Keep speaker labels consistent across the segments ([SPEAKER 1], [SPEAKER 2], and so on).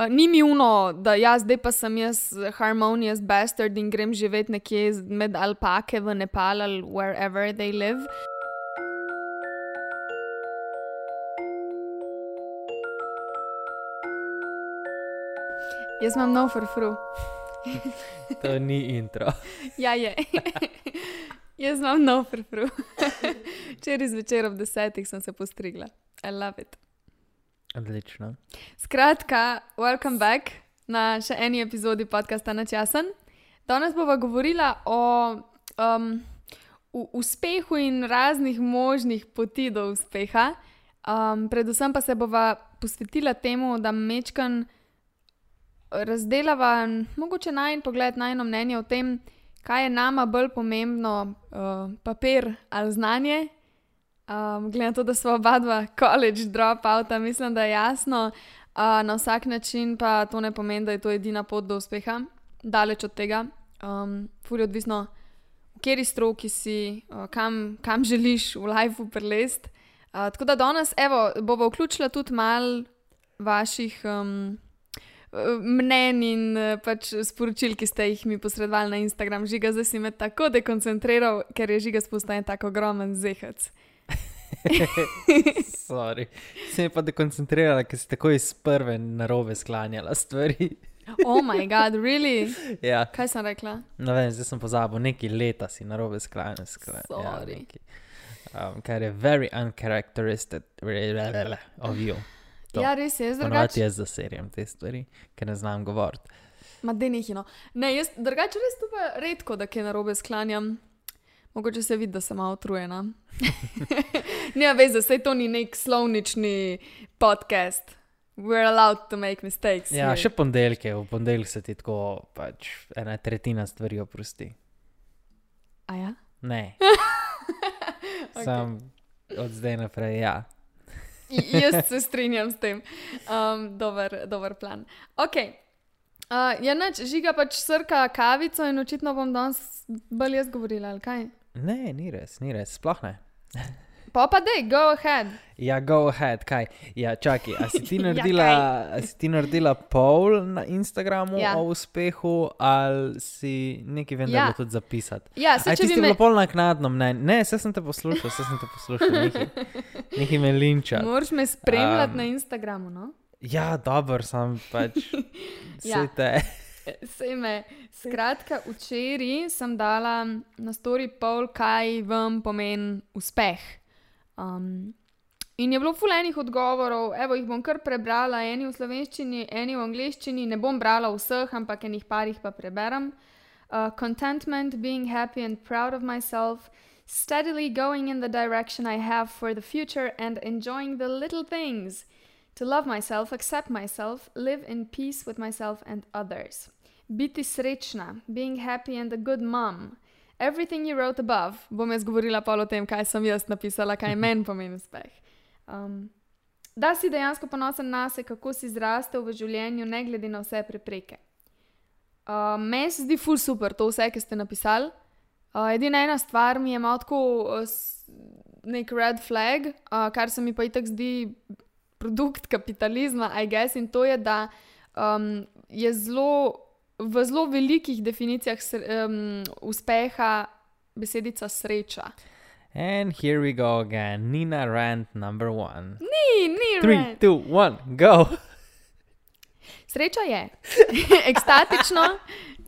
[SPEAKER 1] Uh, ni mi uno, da jaz zdaj pa sem jaz harmonious bastard in grem živeti nekje med alpake v Nepal ali wherever they live. Jaz imam nov frfru.
[SPEAKER 2] To ni intro.
[SPEAKER 1] Ja, je. Jaz imam nov frfru. Včeraj zvečer ob desetih sem se postrigla. I love it.
[SPEAKER 2] Odlično.
[SPEAKER 1] Skratka, welcome back na še eni epizodi podcasta Načasen. Danes bomo govorila o um, uspehu in raznih možnih poti do uspeha. Um, predvsem pa se bova posvetila temu, da mečkan razdelava mogoče najn pogled, najno mnenje o tem, kaj je nama bolj pomembno, uh, papir ali znanje. Um, glede na to, da smo oba dva college dropouta, mislim, da je jasno. Uh, na vsak način pa to ne pomeni, da je to edina pot do uspeha. Daleč od tega. Um, Fulj odvisno, v kateri stroki si, uh, kam, kam želiš v lifeu prelest. Uh, tako da danes, evo, bomo vključila tudi mal vaših um, mnen in uh, pač sporočil, ki ste jih mi posredovali na Instagram. Žiga, zdaj si me tako dekoncentriral, ker je žiga spustil en tako ogromen zehec.
[SPEAKER 2] Sorry. Se je pa dekoncentrirala, ker si tako iz prve narobe sklanjala stvari.
[SPEAKER 1] Oh, moj bog, really?
[SPEAKER 2] Ja,
[SPEAKER 1] Kaj sem rekla?
[SPEAKER 2] no vem, zdaj sem pozabil, neki leta si narobe sklanjala. skla- Ja,
[SPEAKER 1] Sorry.
[SPEAKER 2] nekaj. um, kar je very uncharacteristic of you. To.
[SPEAKER 1] Ja, res je,
[SPEAKER 2] Ponovadi
[SPEAKER 1] drugače.
[SPEAKER 2] jaz zaserijem te stvari, ker ne znam govoriti.
[SPEAKER 1] Ma denihino. Ne, jaz drugače res tu pa redko, da kaj narobe sklanjam. Mogoče se vidi, da sem malo utrujena. ne, veš, da se to ni nek slovnični podcast. We're allowed to make mistakes.
[SPEAKER 2] Ja,
[SPEAKER 1] here.
[SPEAKER 2] še ponedeljke, v ponedeljek se ti tako pač ena tretjina stvari oprosti.
[SPEAKER 1] A ja?
[SPEAKER 2] Ne,
[SPEAKER 1] Okej.
[SPEAKER 2] sam od zdaj naprej, ja.
[SPEAKER 1] Jaz se strinjam s tem. Um, dober, dober plan. Ok. Uh, ja, neč, žiga pač srka kavico in očitno bom danes bolj jaz govorila, ali kaj?
[SPEAKER 2] Ne, ni res, ni res, sploh ne.
[SPEAKER 1] Pa pa dej, go ahead.
[SPEAKER 2] Ja, go ahead, kaj. Ja, čakaj, a si ti
[SPEAKER 1] Ja,
[SPEAKER 2] naredila, a si ti naredila pol na Instagramu
[SPEAKER 1] Ja.
[SPEAKER 2] ja. o uspehu, ali si nekaj vendar
[SPEAKER 1] Ja.
[SPEAKER 2] ja. tudi zapisati?
[SPEAKER 1] Ja, se če
[SPEAKER 2] ti
[SPEAKER 1] bi
[SPEAKER 2] si
[SPEAKER 1] me...
[SPEAKER 2] bila pol naknadno mnenje. Ne, se sem te poslušal, se sem te poslušal, nekaj, nekaj me linča.
[SPEAKER 1] Moraš me spremljati um, na Instagramu. No?
[SPEAKER 2] Ja, dober sem pač.
[SPEAKER 1] Ja.
[SPEAKER 2] ja. te.
[SPEAKER 1] Sej me. Skratka, včeraj sem dala na story pol, kaj vam pomeni uspeh. Um, in je bilo fulejnih odgovorov, evo jih bom kar prebrala, eni v slovenščini, eni v angleščini, ne bom brala vseh, ampak enih parih pa preberem. Uh, contentment, being happy and proud of myself, steadily going in the direction I have for the future and enjoying the little things. To love myself, accept myself, live in peace with myself and others. Biti srečna, being happy and a good mom. Everything you wrote above, bom jaz govorila pa o tem, kaj sem jaz napisala, kaj meni pomeni uspeh. Um, da si dejansko ponosen na sebe, kako si zrastel v življenju, ne glede na vse prepreke. Uh, Meni se zdi ful super to vse, ki ste napisali. Uh, edina ena stvar mi je malo tako uh, nek red flag, uh, kar se mi pa itak zdi produkt kapitalizma, I guess, in to je, da um, je zelo, v zelo velikih definicijah um, uspeha besedica sreča.
[SPEAKER 2] And here we go again. Nina Rand number one.
[SPEAKER 1] Ni, ni
[SPEAKER 2] Three,
[SPEAKER 1] red.
[SPEAKER 2] two, one, go.
[SPEAKER 1] Sreča je ekstatično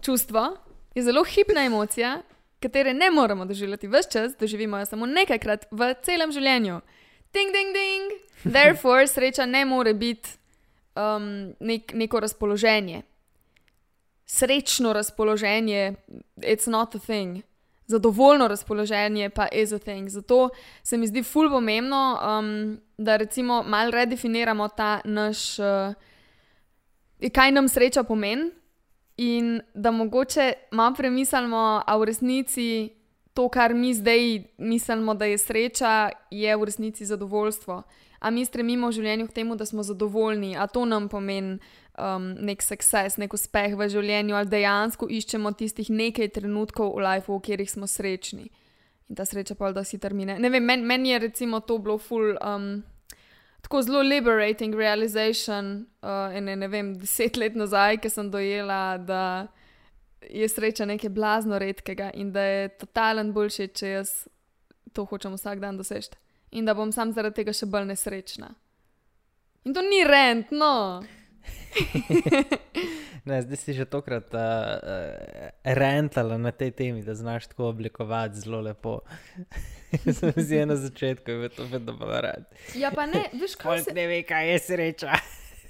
[SPEAKER 1] čustvo, je zelo hipna emocija, katere ne moremo doživljati vse čas, doživimo jo samo nekajkrat v celem življenju. Ding, ding, ding. Therefore, sreča ne more biti um, nek, neko razpoloženje. Srečno razpoloženje, it's not a thing. Zadovoljno razpoloženje pa je a thing. Zato se mi zdi ful pomembno, um, da recimo malo redefiniramo ta naš. Uh, kaj nam sreča pomeni, in da mogoče malo premislimo, a v resnici to, kar mi zdaj mislimo, da je sreča, je v resnici zadovoljstvo. A mi stremimo v življenju k temu, da smo zadovoljni, a to nam pomeni um, nek sukces, nek uspeh v življenju, ali dejansko iščemo tistih nekaj trenutkov v lifeu, v katerih smo srečni. In ta sreča pa da si termine. Ne vem, meni men je recimo to bilo ful. Um, tako zelo liberating realization, uh, in ne vem, deset let nazaj, ki sem dojela, da je sreča nekaj blazno redkega in da je totalen boljši, če jaz to hočem vsak dan doseči. In da bom sam zaradi tega še bolj nesrečna. In to ni rent, no.
[SPEAKER 2] ne, zdaj si že tokrat uh, uh, rentala na tej temi, da znaš tako oblikovati zelo lepo. Sem si na začetku, da to vedno bolj rad.
[SPEAKER 1] Ja, pa ne, veš, kaj
[SPEAKER 2] se... ne ve, kaj je sreča.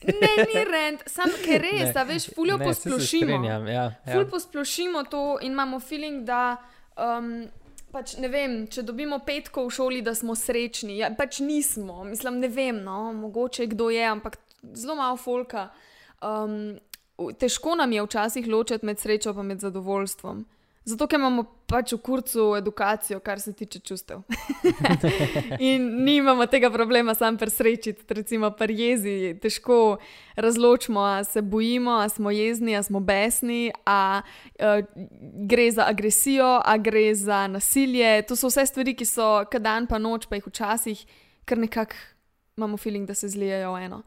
[SPEAKER 1] Ne, ni rent, samo ker res, da veš, fuljo posplošimo.
[SPEAKER 2] Ja, ja.
[SPEAKER 1] Fuljo posplošimo to in imamo feeling, da. Um, Pač ne vem, če dobimo petko v šoli, da smo srečni. Ja, pač nismo, mislim, ne vem, no, mogoče kdo je, ampak zelo malo folka. Um, težko nam je včasih ločiti med srečo in zadovoljstvom. Zato, ker imamo pač v kurcu edukacijo, kar se tiče čustev. in nimamo tega problema sam presrečiti, recimo pri jezi. Težko razločimo, ali se bojimo, ali smo jezni, ali smo besni, ali uh, gre za agresijo, ali gre za nasilje. To so vse stvari, ki so dan pa noč, pa jih včasih kar nekako imamo feeling, da se zlijajo v eno.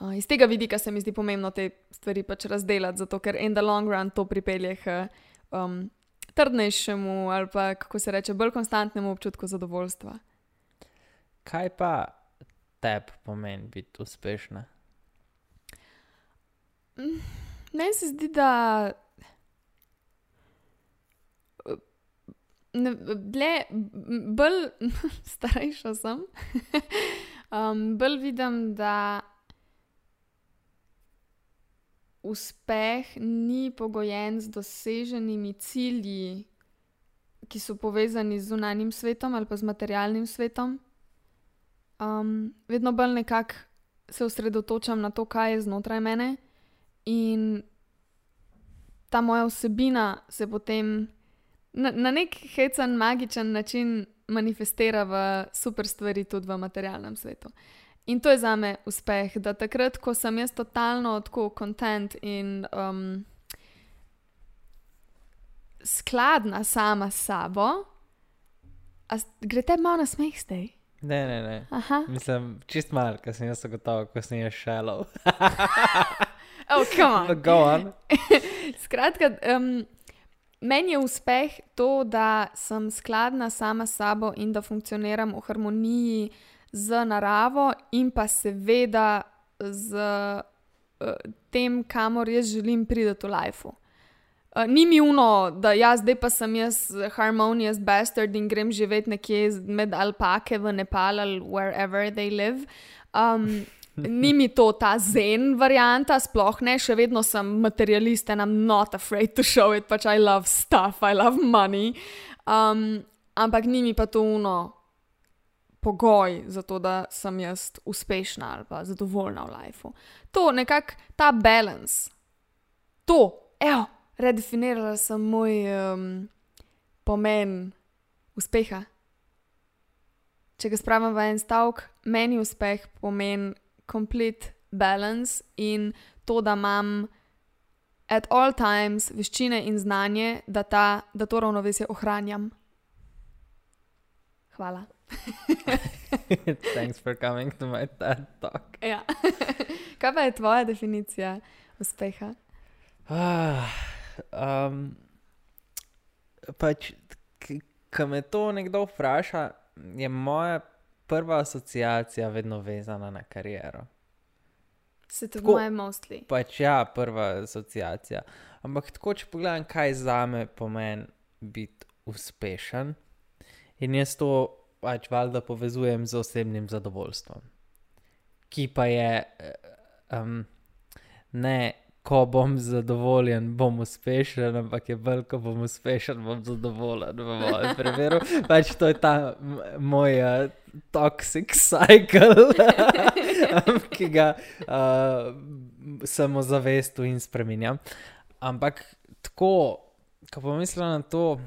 [SPEAKER 1] Uh, iz tega vidika se mi zdi pomembno te stvari pač razdeliti, zato ker in the long run to pripelje k um, trdnejšemu ali pa kako se reče, bolj konstantnemu občutku zadovoljstva.
[SPEAKER 2] Kaj pa tebi pomeni biti uspešna?
[SPEAKER 1] Meni se zdi, da. Ble, bolj starejša sem, um, bolj vidim, da uspeh ni pogojen z doseženimi cilji, ki so povezani z zunanjim svetom ali pa z materialnim svetom. Um, vedno bolj nekako se osredotočam na to, kaj je znotraj mene, in ta moja vsebina se potem na, na nek hecen, magičen način manifestira v super stvari tudi v materialnem svetu. In to je za me uspeh, da takrat, ko sem jaz totalno tako kontent in um, skladna sama s sabo, gre te malo na smeh zdaj.
[SPEAKER 2] Ne, ne, ne. Aha. Mislim, čist malo, ker sem jaz gotov, ko sem jaz šelov.
[SPEAKER 1] oh, come on.
[SPEAKER 2] Go on.
[SPEAKER 1] Skratka, um, meni je uspeh to, da sem skladna sama s sabo in da funkcioniram v harmoniji z naravo in pa seveda z uh, tem, kamor jaz želim priti v lifeu. Uh, ni mi uno, da jaz zdaj pa sem jaz harmonious bastard in grem živeti nekje med alpake v Nepal ali wherever they live. Um, ni mi to ta zen varianta, sploh ne, še vedno sem materialist in I'm not afraid to show it, pač I love stuff, I love money. Um, ampak ni mi pa to uno, pogoj za to, da sem jaz uspešna ali pa zadovoljna v lifeu. To nekako ta balans, to, evo, redefinirala sem moj um, pomen uspeha. Če ga spravim v en stavek, meni uspeh pomeni complete balance in to, da imam at all times veščine in znanje, da, ta, da to ravnovesje ohranjam. Hvala.
[SPEAKER 2] Thanks for coming to my TED talk.
[SPEAKER 1] Ja. Kaj pa je tvoja definicija uspeha?
[SPEAKER 2] Ah, um, pač, ko me to nekdo vpraša, je moja prva asociacija vedno vezana na kariero.
[SPEAKER 1] Se to moje mostly.
[SPEAKER 2] Pač ja, prva asociacija. Ampak tako, če pogledam, kaj za me pomeni biti uspešen, in jaz to pač valjda povezujem z osebnim zadovoljstvom. Ki pa je, um, ne, ko bom zadovoljen, bom uspešen, ampak je bolj, ko bom uspešen, bom zadovoljen. V mojem primeru pač to je ta moj uh, toxic cycle, ki ga uh, samo zavestu in spremenjam. Ampak tako, ko pomislim na to,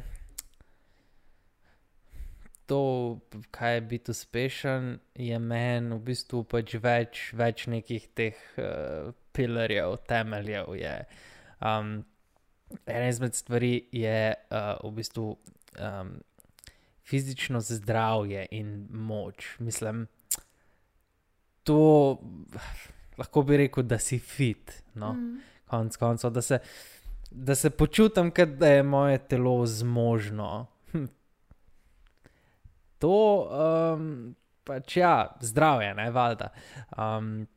[SPEAKER 2] to, kaj je biti uspešen, je meni v bistvu pač več, več nekih teh uh, pilarjev, temeljev. Um, Ena izmed stvari je uh, v bistvu um, fizično zdravje in moč. Mislim, to lahko bi rekel, da si fit. No?
[SPEAKER 1] Mm.
[SPEAKER 2] Konec koncev, da se, da se počutim, da je moje telo zmožno. To um, pač ja, zdravje, ne valjda. Um,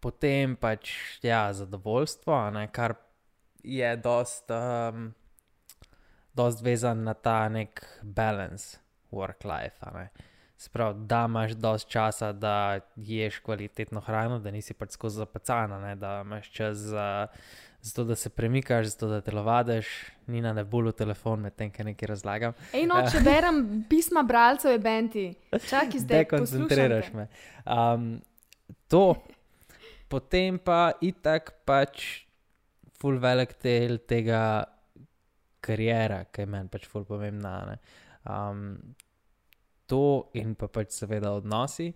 [SPEAKER 2] potem pač ja, zadovoljstvo, ne, kar je dost, um, dost vezan na ta nek balance work-life. pravi, da imaš dost časa, da ješ kvalitetno hrano, da nisi pač skozi zapacana, ne, da imaš čas za, za to, da se premikaš, za to, da telovadiš, ni na nebulu telefon, medtem ko nekaj razlagam.
[SPEAKER 1] Ej, no, če berem pisma bralcev, je benti. Čakaj, zdaj
[SPEAKER 2] Dekoncentriraš me. Um, to, potem pa itak pač full velik del tega kariera, ki je meni pač full pomembna. ne. Um, to in pa pač seveda odnosi.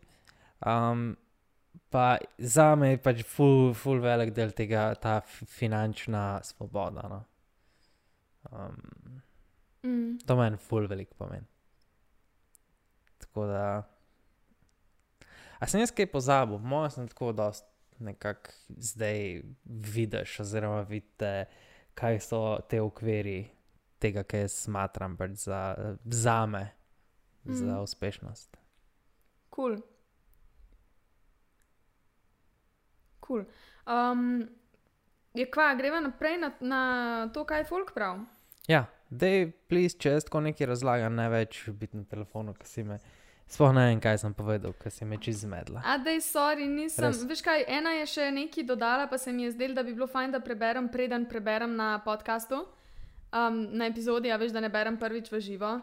[SPEAKER 2] Um, pa za me je pač full, full velik del tega ta finančna svoboda. No. Um,
[SPEAKER 1] Mm.
[SPEAKER 2] To meni ful velik pomen. Tako da. A sem jaz kaj pozabil, moja sem tako dost nekako zdaj vidiš, oziroma vidite, kaj so te okviri tega, kaj jaz smatram pač za, za me, za
[SPEAKER 1] Mhm.
[SPEAKER 2] uspešnost.
[SPEAKER 1] Kul. Cool. Um, je kva, greva naprej na, na to, kaj folk prav.
[SPEAKER 2] Ja, dej, plis, če jaz tako nekaj razlagam, ne več biti na telefonu, ki si me. Sploh ne vem, kaj sem povedal, ker si me čez zmedla.
[SPEAKER 1] A da je, sorry, nisem.
[SPEAKER 2] Res.
[SPEAKER 1] Veš kaj, ena je še nekaj dodala, pa se mi je zdelo, da bi bilo fajn, da preberem, preden preberem na podkastu, um, na epizodi, a veš, da ne berem prvič v živo,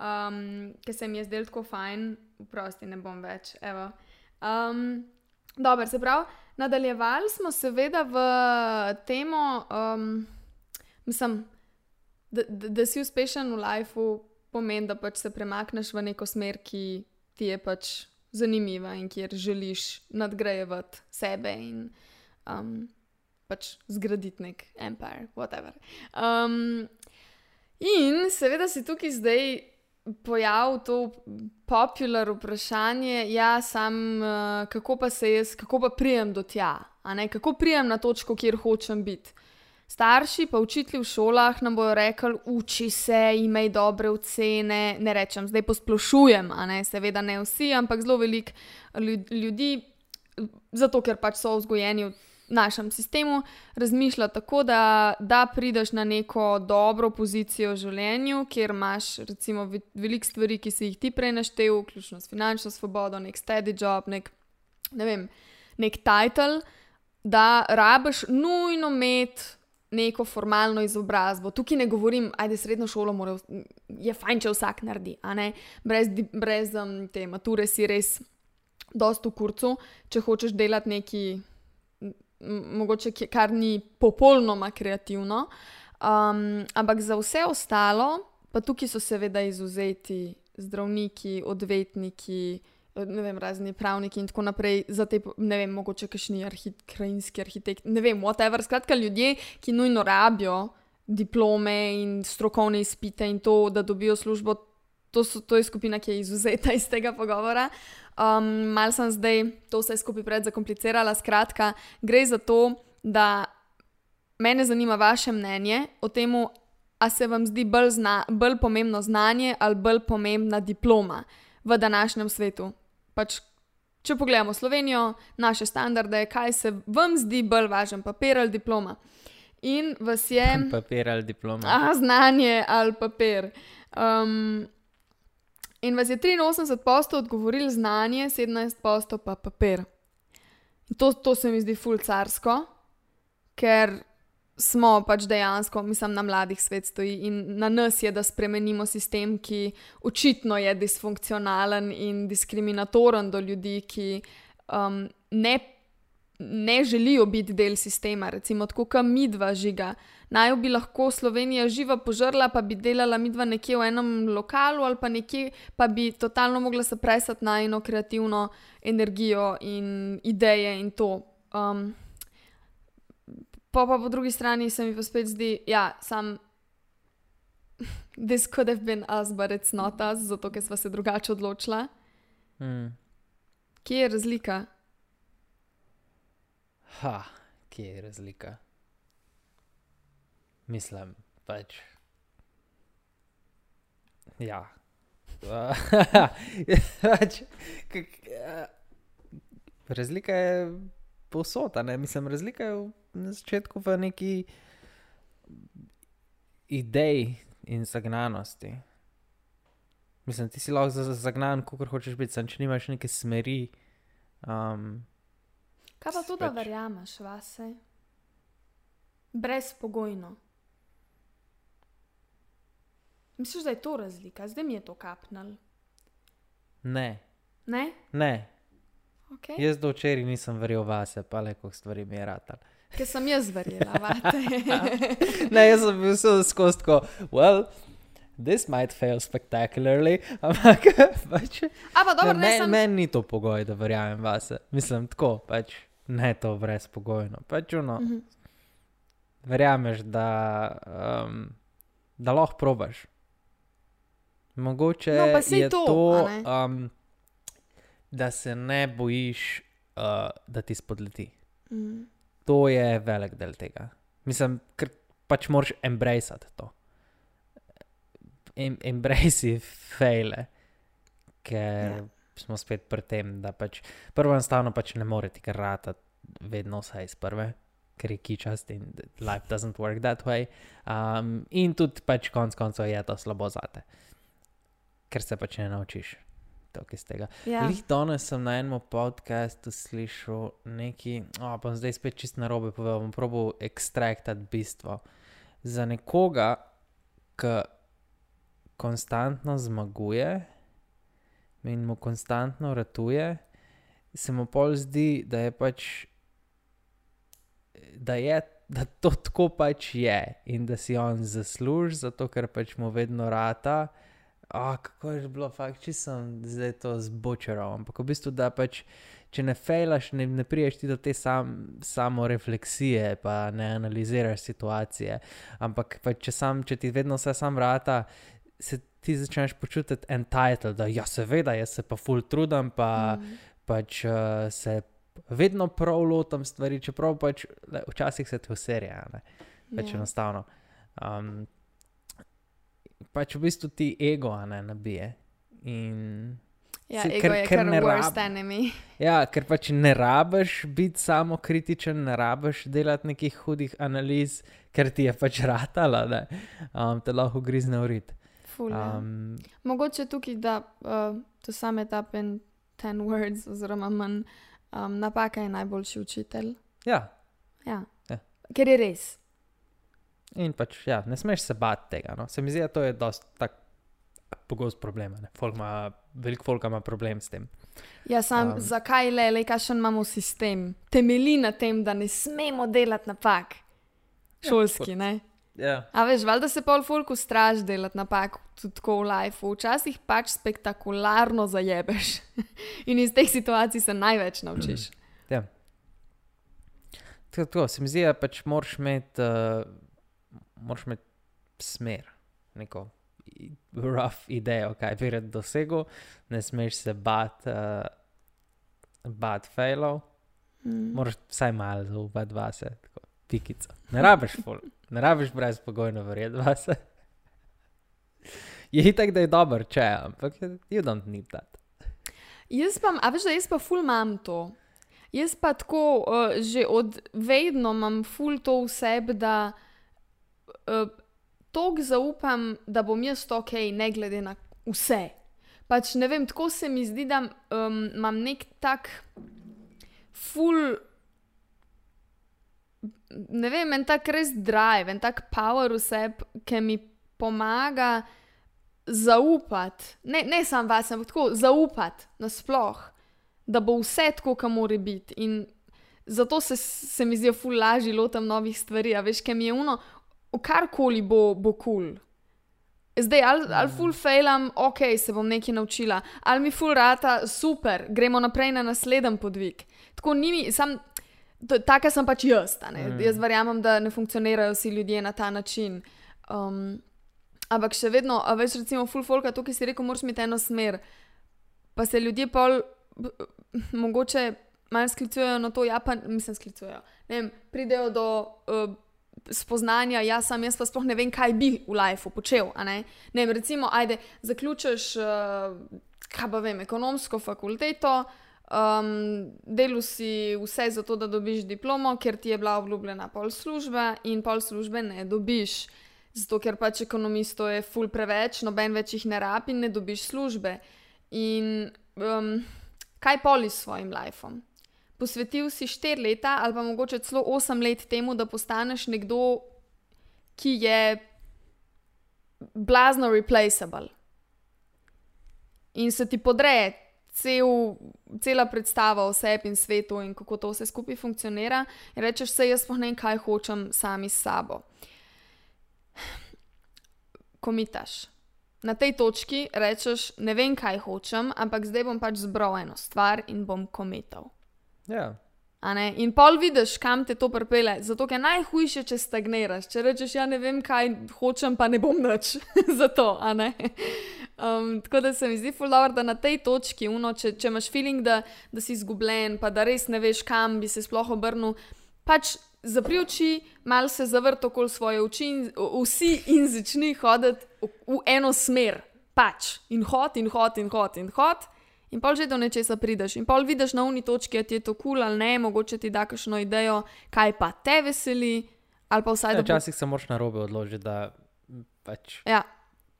[SPEAKER 1] um, ker se mi je zdelo tako fajn, prosti, ne bom več. evo. Um, Dobro, se pravi, nadaljevali smo seveda v temo, um, mislim, da, da, da si uspešen v lifeu, pomeni, da pač se premakneš v neko smer, ki ti je pač zanimiva in kjer želiš nadgrajevati sebe in um, pač zgraditi nek empire, whatever. Um, in seveda si tukaj zdaj pojavil to popular vprašanje, ja, sam, uh, kako pa se jaz, kako pa prijem do tja, kako prijem na točko, kjer hočem biti. Starši pa učitelji v šolah nam bodo rekli, uči se, imej dobre ocene. Ne rečem, zdaj posplošujem, ne, seveda ne vsi, ampak zelo veliko lju- ljudi, zato ker pač so vzgojeni v našem sistemu, razmišlja tako, da, da prideš na neko dobro pozicijo v življenju, kjer imaš recimo ve- veliko stvari, ki si jih ti prej naštel, vključno s finančno svobodo, nek steady job, nek, ne vem, nek title, da rabiš nujno imeti neko formalno izobrazbo. Tukaj ne govorim, ajde srednjo šolo, mora, je fajn, če vsak naredi, a ne, brez, brez um, te mature si res dost v kurcu, če hočeš delati neki, mogoče kar ni popolnoma kreativno. Um, ampak za vse ostalo, pa tukaj so seveda izuzeti zdravniki, odvetniki, eh, ne vem, razni pravniki in tako naprej, za te, ne vem, mogoče kakšni arhi, krajinski arhitekt, ne vem, whatever. Skratka, ljudje, ki nujno rabijo diplome in strokovne izpite in to, da dobijo službo, to, so, to je skupina, ki je izuzeta iz tega pogovora. Um, mal sem zdaj to vse skupaj preveč zakomplicirala. Skratka, gre za to, da mene zanima vaše mnenje o tem, a se vam zdi bolj, zna, bolj pomembno znanje ali bolj pomembna diploma v današnjem svetu. Pač, če pogledamo Slovenijo, naše standarde, kaj se vam zdi bolj važen, papir ali diploma. In vas je.
[SPEAKER 2] Papir ali diploma.
[SPEAKER 1] A, znanje ali papir. Um, in vas je 83% odgovorili znanje, 17% pa papir. To, to se mi zdi fulcarsko, ker smo pač dejansko, mislim, na mladih svet stoji in na nas je, da spremenimo sistem, ki očitno je disfunkcionalen in diskriminatoren do ljudi, ki um, ne ne želijo biti del sistema, recimo tako, kot midva žiga. Naj bi lahko Slovenija živa požrla, pa bi delala midva nekje v enem lokalu ali pa nekje, pa bi totalno mogla se presati na eno kreativno energijo in ideje in to. Um, pa, pa po drugi strani se mi pa spet zdi, da ja, sam. This could have been us, but it's not us, zato ker smo se drugače odločila.
[SPEAKER 2] Hmm.
[SPEAKER 1] Kje je razlika?
[SPEAKER 2] Ha, kje je razlika? Mislim, pač. Ja. pač, kak, ja. Razlika je povsod, ne? Mislim, razlika je v, na začetku v neki ideji in zagnanosti. Mislim, ti si lahko za- za- zagnan, kako hočeš biti, sem, če nimaš neke smeri. Um,
[SPEAKER 1] Kaj pa to, da
[SPEAKER 2] Pač-
[SPEAKER 1] verjameš vase? Brezpogojno. Misliš, da je to razlika? Zdaj mi je to kapnil.
[SPEAKER 2] ne,
[SPEAKER 1] Ne?
[SPEAKER 2] ne.
[SPEAKER 1] Okay.
[SPEAKER 2] Jaz do včeraj nisem verjel vase, pa le koliko stvari mi je ratal.
[SPEAKER 1] Ker sem jaz verjela, vate.
[SPEAKER 2] Ne, jaz sem bil vse skozi tako, well, this might fail spectacularly, ampak pač.
[SPEAKER 1] A pa dobro, ne,
[SPEAKER 2] Meni
[SPEAKER 1] sem.
[SPEAKER 2] men ni to pogoj, da verjamem vase. Mislim tako, pač ne to brezpogojno. Pač uno,
[SPEAKER 1] Mhm.
[SPEAKER 2] verjameš, da, um, da lahko probaš. Mogoče
[SPEAKER 1] No, pa saj
[SPEAKER 2] je
[SPEAKER 1] to,
[SPEAKER 2] to, um, da se ne bojiš, uh, da ti spodleti.
[SPEAKER 1] Mm.
[SPEAKER 2] To je velik del tega. Mislim, ker pač moraš embracati to. Em, embraci faile, ker
[SPEAKER 1] Ja.
[SPEAKER 2] smo spet pri tem, da pač prvo enostavno pač ne morete kar rata vedno vse iz prve, ker je kičast in life doesn't work that way. Um, in tudi pač konc koncev je to slabo zate, ker se pač ne naučiš. Tega.
[SPEAKER 1] Ja.
[SPEAKER 2] Lih danes sem na enem podkastu slišal nekaj, oh, pa bom zdaj spet čist na robe povedal, bom probal ekstraktati bistvo. Za nekoga, ki konstantno zmaguje in mu konstantno ratuje, se mu pol zdi, da je pač, da je. Da to tako pač je in da si on zasluži, zato ker pač mu vedno rata, Oh, kako je bilo, fakt, če sem zdaj to zbočeral. Ampak v bistvu, da pač, če ne fejlaš, ne, ne priješ ti do te sam, samo refleksije, pa ne analiziraš situacije. Ampak pač, če, sam, če ti vedno vse sam vrata, se ti začneš počutiti entitled, da ja, seveda, jaz se pa full trudim, pa mm. Pač uh, se vedno prav lotam stvari, čeprav pač le, včasih se ti vserja, ne pač
[SPEAKER 1] Ja.
[SPEAKER 2] enostavno. Um, pač v bistvu ti ego ne nabije. In,
[SPEAKER 1] Ja, ego
[SPEAKER 2] ker- ker ne
[SPEAKER 1] worst
[SPEAKER 2] rab-
[SPEAKER 1] enemy.
[SPEAKER 2] ja, ker pač ne rabiš biti samo kritičen, ne rabiš delati nekih hudih analiz, ker ti je pač ratala, da um, te lahko grizne urit.
[SPEAKER 1] Ful, ja.
[SPEAKER 2] Um,
[SPEAKER 1] Mogoče tukaj, da uh, to sum it up in ten words, oziroma manj, um, napaka je najboljši učitelj.
[SPEAKER 2] ja,
[SPEAKER 1] Ja.
[SPEAKER 2] Ja.
[SPEAKER 1] Ker je res.
[SPEAKER 2] In pač ja, ne smeš se bati tega. No? Se mi zdi, da to je dosti tak pogost problem. Folk ima, veliko folka ima problem s tem.
[SPEAKER 1] Ja, sam,
[SPEAKER 2] Um.
[SPEAKER 1] zakaj le, le kakšen imamo sistem? Temelji na tem, da ne smemo delati napak. Šolski, ne?
[SPEAKER 2] Ja.
[SPEAKER 1] A veš, valjda se pol folk ustraž delati napak, tudi tako v lifeu. Včasih pač spektakularno zajebeš. In iz teh situacij se največ naučiš.
[SPEAKER 2] Tako, tako, se mi zdi, da pač moraš imeti, uh, moraš imeti smer, neko rough idejo, kaj bi rad dosegel, ne smeš se bati, uh, bat failov,
[SPEAKER 1] Mm.
[SPEAKER 2] moraš vsaj malo zaupati vase, tako pikico. Ne rabiš ful, ne rabiš brezpogojno verjeti vase. Je itak, da je dober, če, ampak you don't need that.
[SPEAKER 1] Jaz pa, a veš, da jaz pa ful imam to. Jaz pa tako uh, že od vedno imam ful to v sebi, da uh, toliko zaupam, da bom jaz ok, ne glede na vse. Pač ne vem, tako se mi zdi, da um, imam nek tak ful. Ne vem, en tak res drive, en tak power v sebi, ki mi pomaga zaupati, ne, ne samo vas, ampak tako zaupati nasploh, da bo vse tako, kot mora biti. In zato se, se mi zdi, ful lažje lotam novih stvari, veš, kaj mi je uno, karkoli bo, bo kul. Cool. Zdaj, ali, ali ful failam, ok, se bom nekaj naučila, ali mi ful rata, super, gremo naprej na naslednji podvig. Tako ni mi, sam, to- taka sem pač jaz.
[SPEAKER 2] Mm.
[SPEAKER 1] Jaz verjamem, da ne funkcionirajo vsi ljudje na ta način. Um, ampak še vedno, a veš, recimo, full folka, to, ki si rekel, moraš imeti eno smer. Pa se ljudje pol mogoče malo sklicujejo na to, ja, pa mislim, sklicujejo. Ne vem, pridejo do uh, spoznanja, ja, sam jaz pa sploh ne vem, kaj bi v lifeu počel. Ne? ne vem, recimo, ajde, zaključiš, uh, kaj pa vem, ekonomsko fakulteto. Um, delu si vse za to, da dobiš diplomo, ker ti je bila obljubljena pol službe, in pol službe ne dobiš. Zato, ker pač ekonomistov je ful preveč, noben več jih ne rabi in ne dobiš službe. In um, kaj poli s svojim lifeom? Posvetil si štiri leta ali pa mogoče celo osem let temu, da postaneš nekdo, ki je blazno replaceable. In se ti podre cel, cela predstava o sebi in svetu in kako to vse skupaj funkcionira, in rečeš, se jaz spohnem, kaj hočem sami s sabo. Komitaš. Na tej točki rečeš, ne vem, kaj hočem, ampak zdaj bom pač zbral eno stvar in bom komital.
[SPEAKER 2] Ja.
[SPEAKER 1] In pol vidiš, kam te to pripele. Zato je najhujše, če stagniraš. Če rečeš, ja ne vem, kaj hočem, pa ne bom nič za to. Um, tako da se mi zdi fuldoor, da na tej točki, uno, če, če imaš feeling, da, da si izgubljen, pa da res ne veš, kam bi se sploh obrnil, pač zapri oči, mal se zavrt okoli svoje oči in vsi in začni hoditi v, v eno smer. Pač in hod in hod in hod in hod. In pol že do nečesa prideš, in pol vidiš na uni točki, da ti je to kul cool ali ne, mogoče ti da kakšno idejo, kaj pa te veseli, ali vsaj
[SPEAKER 2] Ja,
[SPEAKER 1] da. bo-
[SPEAKER 2] Včasih se moraš na robe odločiti, da pač
[SPEAKER 1] Ja,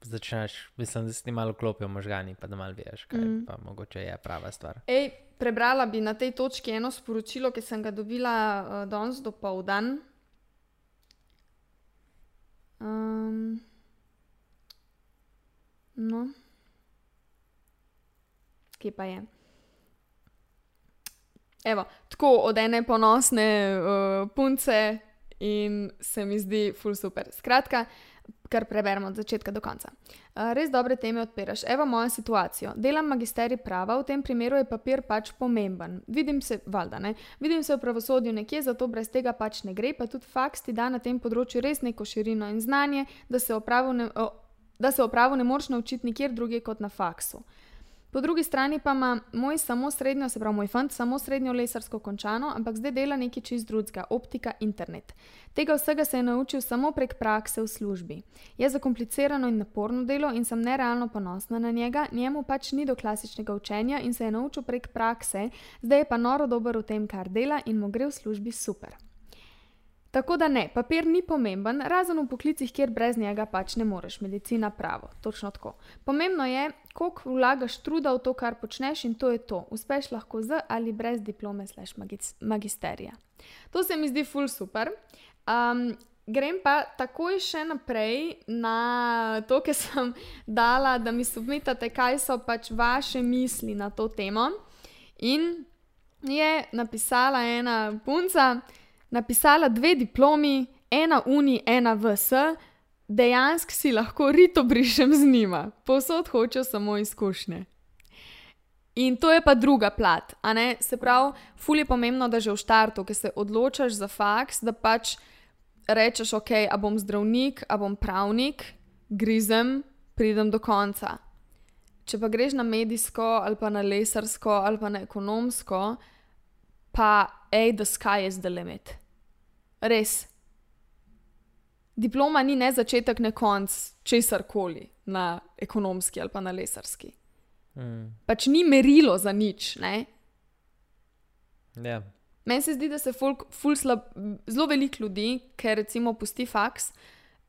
[SPEAKER 2] začneš, mislim, da se ti malo klopijo možgani, pa da malo veš, kaj mm. pa mogoče je prava stvar.
[SPEAKER 1] Ej, prebrala bi na tej točki eno sporočilo, ki sem ga dobila uh, danes do povdan. Um, no, kje pa je? Evo, tako od ene ponosne uh, punce in se mi zdi ful super. Skratka, kar preberemo od začetka do konca. Uh, res dobre teme odpiraš. Evo mojo situacijo. Delam magisterij prava, v tem primeru je papir pač pomemben. Vidim se, valjda ne, vidim se v pravosodju nekje, zato brez tega pač ne gre, pa tudi faks ti da na tem področju res neko širino in znanje, da se o pravu ne, o, da se o pravu ne moreš naučiti nikjer drugje kot na faksu. Po drugi strani pa ima moj samo srednjo, se pravi moj fant, samo srednjo lesarsko končano, ampak zdaj dela nekaj čist drugega, optika, internet. Tega vsega se je naučil samo prek prakse v službi. Je zakomplicirano in naporno delo in sem nerealno ponosna na njega, njemu pač ni do klasičnega učenja in se je naučil prek prakse, zdaj je pa noro dober v tem, kar dela in mu gre v službi super. Tako da ne, papir ni pomemben, razen v poklicih, kjer brez njega pač ne moreš, medicina pravo, točno tako. Pomembno je, koliko vlagaš truda v to, kar počneš in to je to. Uspeš lahko z ali brez diplome magis- magisterija. To se mi zdi ful super. Um, grem pa takoj še naprej na to, kar sem dala, da mi submitate, kaj so pač vaše misli na to temo. In je napisala ena punca, napisala dve diplomi, ena uni, ena vs, dejansko si lahko rito brišem z njima, povsod hočejo samo izkušnje. In to je pa druga plat, a ne? Se pravi, ful je pomembno, da že v štartu, ki se odločaš za faks, da pač rečeš, ok, a bom zdravnik, a bom pravnik, grizem, pridem do konca. Če pa greš na medijsko, ali pa na lesarsko, ali pa na ekonomsko, pa ej, the sky is the limit. Res. Diploma ni ne začetek, ne konc česar koli na ekonomski ali pa na lesarski.
[SPEAKER 2] Mm.
[SPEAKER 1] Pač ni merilo za nič. Ne?
[SPEAKER 2] Ja.
[SPEAKER 1] Meni se zdi, da se folk, ful slab, zelo veliko ljudi, ker recimo pusti faks,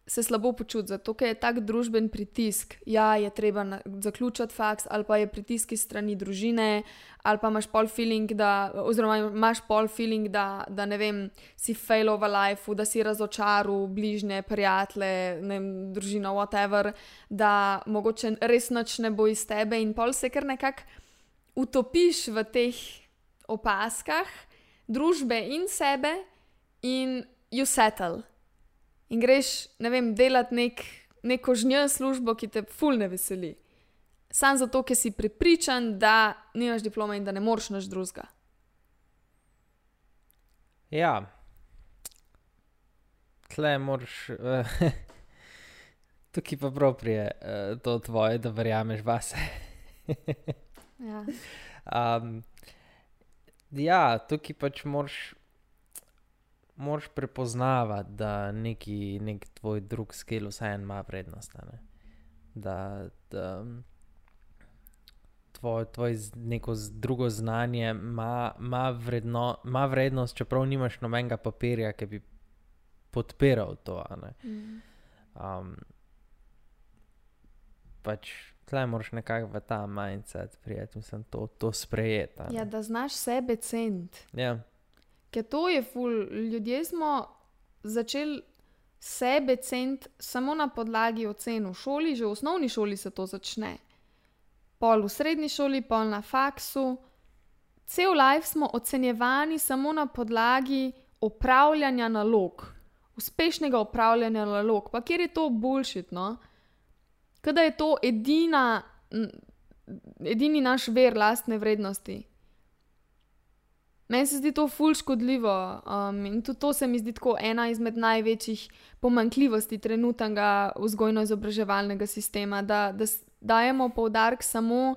[SPEAKER 1] se slabo počuti, zato ker je tak družben pritisk. Ja, je treba na, zaključiti faks, ali pa je pritisk iz strani družine, ali pa imaš pol feeling, da, oziroma imaš pol feeling, da, da ne vem, si failov v lifeu, da si razočaril bližnje, prijatelje, ne vem, družino, whatever, da mogoče res nič ne bo iz tebe in pol se kar nekako utopiš v teh opaskah družbe in sebe, in you settle. In greš, ne vem, delati nek, neko žnjo službo, ki te ful ne veseli. Sam zato, ker si prepričan, da nimaš diplome in da ne moreš nič drugega.
[SPEAKER 2] ja. Tle moraš. Uh, tukaj pa prav prije uh, to tvoje, da verjameš vase.
[SPEAKER 1] Ja.
[SPEAKER 2] Um, ja, tukaj pač moraš, moraš prepoznavati, da neki nek tvoj drug skill vseeno ima vrednost. a ne. Da, da tvoj, tvoj neko drugo znanje ima, ima, vredno, ima vrednost, čeprav nimaš nobenega papirja, ki bi podpiral to.
[SPEAKER 1] Mm.
[SPEAKER 2] Um, pač tle moraš nekako v ta mindset prijeti, mislim, to, to sprejeti.
[SPEAKER 1] Ja, da znaš sebe ceniti.
[SPEAKER 2] Ja.
[SPEAKER 1] Ker to je ful. Ljudje smo začeli sebe ceniti samo na podlagi ocen v šoli, že v osnovni šoli se to začne. Pol v srednji šoli, pol na faksu. Cel life smo ocenjevani samo na podlagi opravljanja nalog, uspešnega opravljanja nalog, pa kjer je to bullshit, no? Kada je to edina, edini naš ver lastne vrednosti. Meni se zdi to ful škodljivo um, in tudi to se mi zdi tako ena izmed največjih pomankljivosti trenutnega vzgojno-izobraževalnega sistema, da, da dajemo poudarek samo um,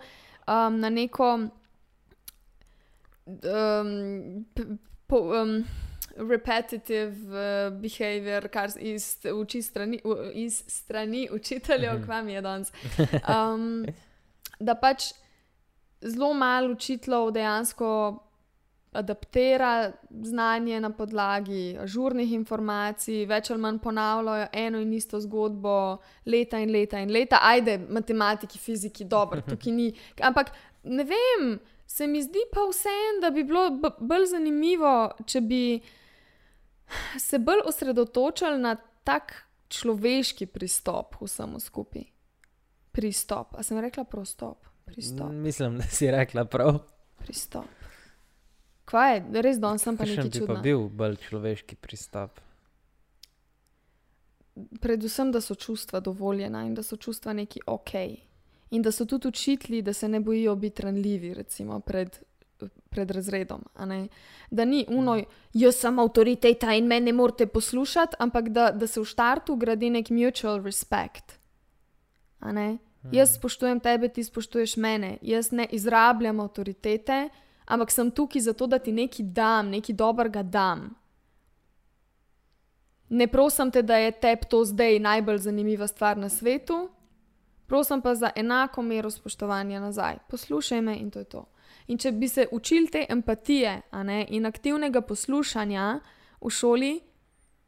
[SPEAKER 1] na neko um, po, um, repetitive uh, behavior, kar iz, uči strani, u- iz strani učiteljev,
[SPEAKER 2] Mhm.
[SPEAKER 1] kva mi je danes. Um, da pač zelo malo učiteljev dejansko adaptira znanje na podlagi ažurnih informacij, več ali manj ponavljajo eno in isto zgodbo leta in leta in leta. Ajde, matematiki, fiziki, dobro, tukaj ni. Ampak ne vem, se mi zdi pa vseeno, da bi bilo bolj zanimivo, če bi se bolj osredotočili na tak človeški pristop vsemu skupaj. Pristop. A sem rekla prostop? Pristop.
[SPEAKER 2] Mislim, da si rekla prav.
[SPEAKER 1] Pristop. Kaj je, res danes sem pa
[SPEAKER 2] Kakšen
[SPEAKER 1] nekaj
[SPEAKER 2] bi pa bil bolj človeški pristop?
[SPEAKER 1] Predvsem, da so čustva dovoljena in da so čustva neki ok. In da so tudi učitelji, da se ne bojijo biti ranljivi, recimo pred, pred razredom. Da ni uno, jaz sem avtoriteta in me ne morete poslušati, ampak da, da se v štartu gradi nek mutual respect. Ne? Jaz spoštujem tebe, ti spoštuješ mene, jaz ne izrabljam avtoritete, ampak sem tukaj zato, da ti nekaj dam, nekaj dobrega dam. Ne prosim te, da je tebi to zdaj najbolj zanimiva stvar na svetu, prosim pa za enako mero spoštovanja nazaj. Poslušaj me in to je to. In če bi se učili te empatije ne, in aktivnega poslušanja v šoli,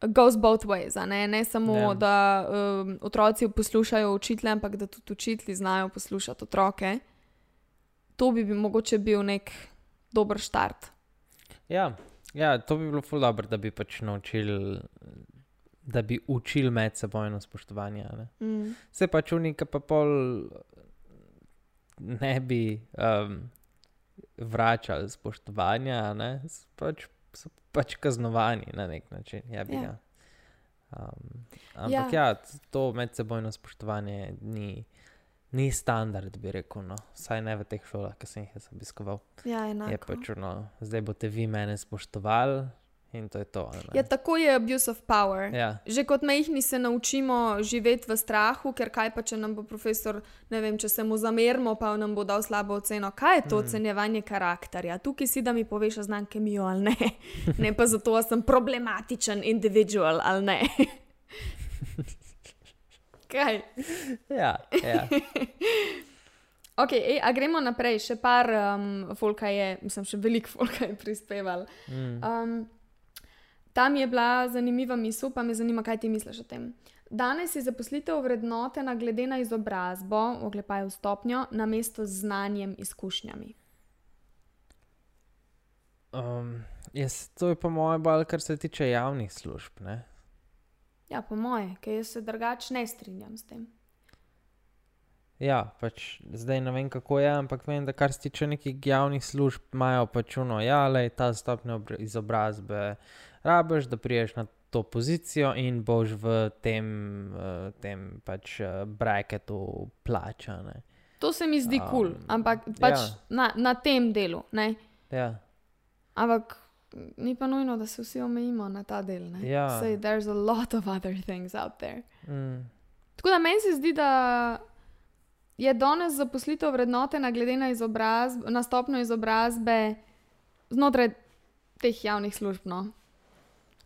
[SPEAKER 1] goes both ways, ne, ne samo,
[SPEAKER 2] Ja.
[SPEAKER 1] yeah. da um, otroci poslušajo učitelje, ampak da tudi učitelji znajo poslušati otroke. To bi, bi mogoče bil nek dober štart.
[SPEAKER 2] Ja, ja, to bi bilo ful dobro, da bi pač naučili, da bi učili medsebojno spoštovanje. a Ne?
[SPEAKER 1] Mm.
[SPEAKER 2] Se pač unika pa pol ne bi um, vračali spoštovanja, ne? Pač, so pač kaznovani na nek način. Ja, bi
[SPEAKER 1] Ja.
[SPEAKER 2] ga. Um, ampak ja, ja to medsebojno spoštovanje ni, ni standard, bi rekel. No. Vsaj ne v teh šolah, ki sem jih obiskoval.
[SPEAKER 1] Ja, enako.
[SPEAKER 2] Je pač ono, zdaj boste vi mene spoštovali in to je to.
[SPEAKER 1] Ja, tako je abuse of power.
[SPEAKER 2] ja.
[SPEAKER 1] Že kot majhni se naučimo živeti v strahu, ker kaj pa, če nam bo profesor, ne vem, če se mu zamerimo, pa nam bo dal slabo oceno. Kaj je to
[SPEAKER 2] Mm.
[SPEAKER 1] ocenjevanje karakterja? Tukaj si, da mi poveš, a znam kemijo ali ne. Ne pa zato, da sem problematičen individual ali ne. Kaj?
[SPEAKER 2] Ja, ja.
[SPEAKER 1] Ok, ej, a gremo naprej. Še par um, folka je, mislim, še veliko folka je prispeval.
[SPEAKER 2] Mm.
[SPEAKER 1] Um, tam je bila zanimiva misel, pa me zanima, kaj ti misliš o tem. Danes je zaposlitev vrednotena glede na izobrazbo, oklepaju stopnjo, na mesto z znanjem, izkušnjami.
[SPEAKER 2] Um, jaz, to je po mojem bolj, kar se tiče javnih služb. Ne?
[SPEAKER 1] Ja, po moje, ker jaz se drugače ne strinjam s tem.
[SPEAKER 2] Ja, pač zdaj ne vem, kako je, ampak vem, da kar se tiče nekih javnih služb, imajo pač uno, ja, le ta stopnja obra- izobrazbe rabiš, da priješ na to pozicijo in boš v tem, uh, tem pač uh, bracketu plačane.
[SPEAKER 1] To se mi zdi
[SPEAKER 2] Um,
[SPEAKER 1] kul, cool, ampak pač
[SPEAKER 2] ja.
[SPEAKER 1] na, na tem delu. Ne?
[SPEAKER 2] Ja,
[SPEAKER 1] Ampak ni pa nujno, da se vsi omejimo na ta del. Ne?
[SPEAKER 2] Ja.
[SPEAKER 1] Saj, there's a lot of other things out there.
[SPEAKER 2] mm,
[SPEAKER 1] Tako da meni se zdi, da je danes zaposlitev vrednotena glede na, izobrazb, na stopno izobrazbe znotraj teh javnih služb. No?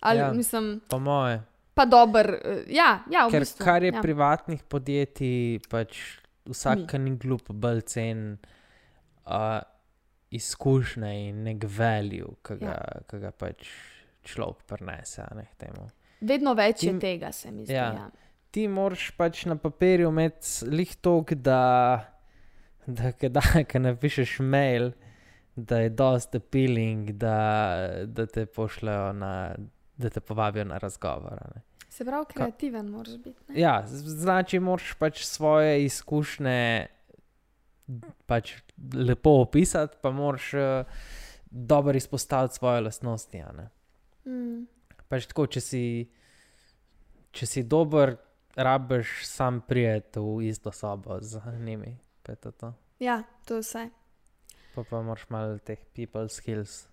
[SPEAKER 1] Ali
[SPEAKER 2] Ja.
[SPEAKER 1] mislim,
[SPEAKER 2] Po moje.
[SPEAKER 1] pa dober. Ja, ja v
[SPEAKER 2] Ker
[SPEAKER 1] bistvu,
[SPEAKER 2] kar je
[SPEAKER 1] ja.
[SPEAKER 2] privatnih podjetij, pač vsak, ki ni glup, bolj cen uh, izkušnje in nek value, ki ga,
[SPEAKER 1] Ja.
[SPEAKER 2] ja. ga pač človek prenese. Ne.
[SPEAKER 1] Vedno več je
[SPEAKER 2] Tim-
[SPEAKER 1] tega, se mi zdi.
[SPEAKER 2] Ja.
[SPEAKER 1] Ja.
[SPEAKER 2] Ti moraš pač na papirju imeti lih tok, da, da kdaj, ko napišeš mail, da je dost appealing, da, da te pošljajo na. Da te povabijo na razgovor. ne.
[SPEAKER 1] Se pravi, kreativen moraš biti. Ne?
[SPEAKER 2] Ja, znači moraš pač svoje izkušnje pač lepo opisati, pa moraš uh, dobro izpostaviti svoje lastnosti.
[SPEAKER 1] Mm.
[SPEAKER 2] Pač tako, če si, če si dober, rabiš sam prijeti v isto sobo z njimi. To to.
[SPEAKER 1] Ja, to je vse.
[SPEAKER 2] pa, pa moraš malo teh people skills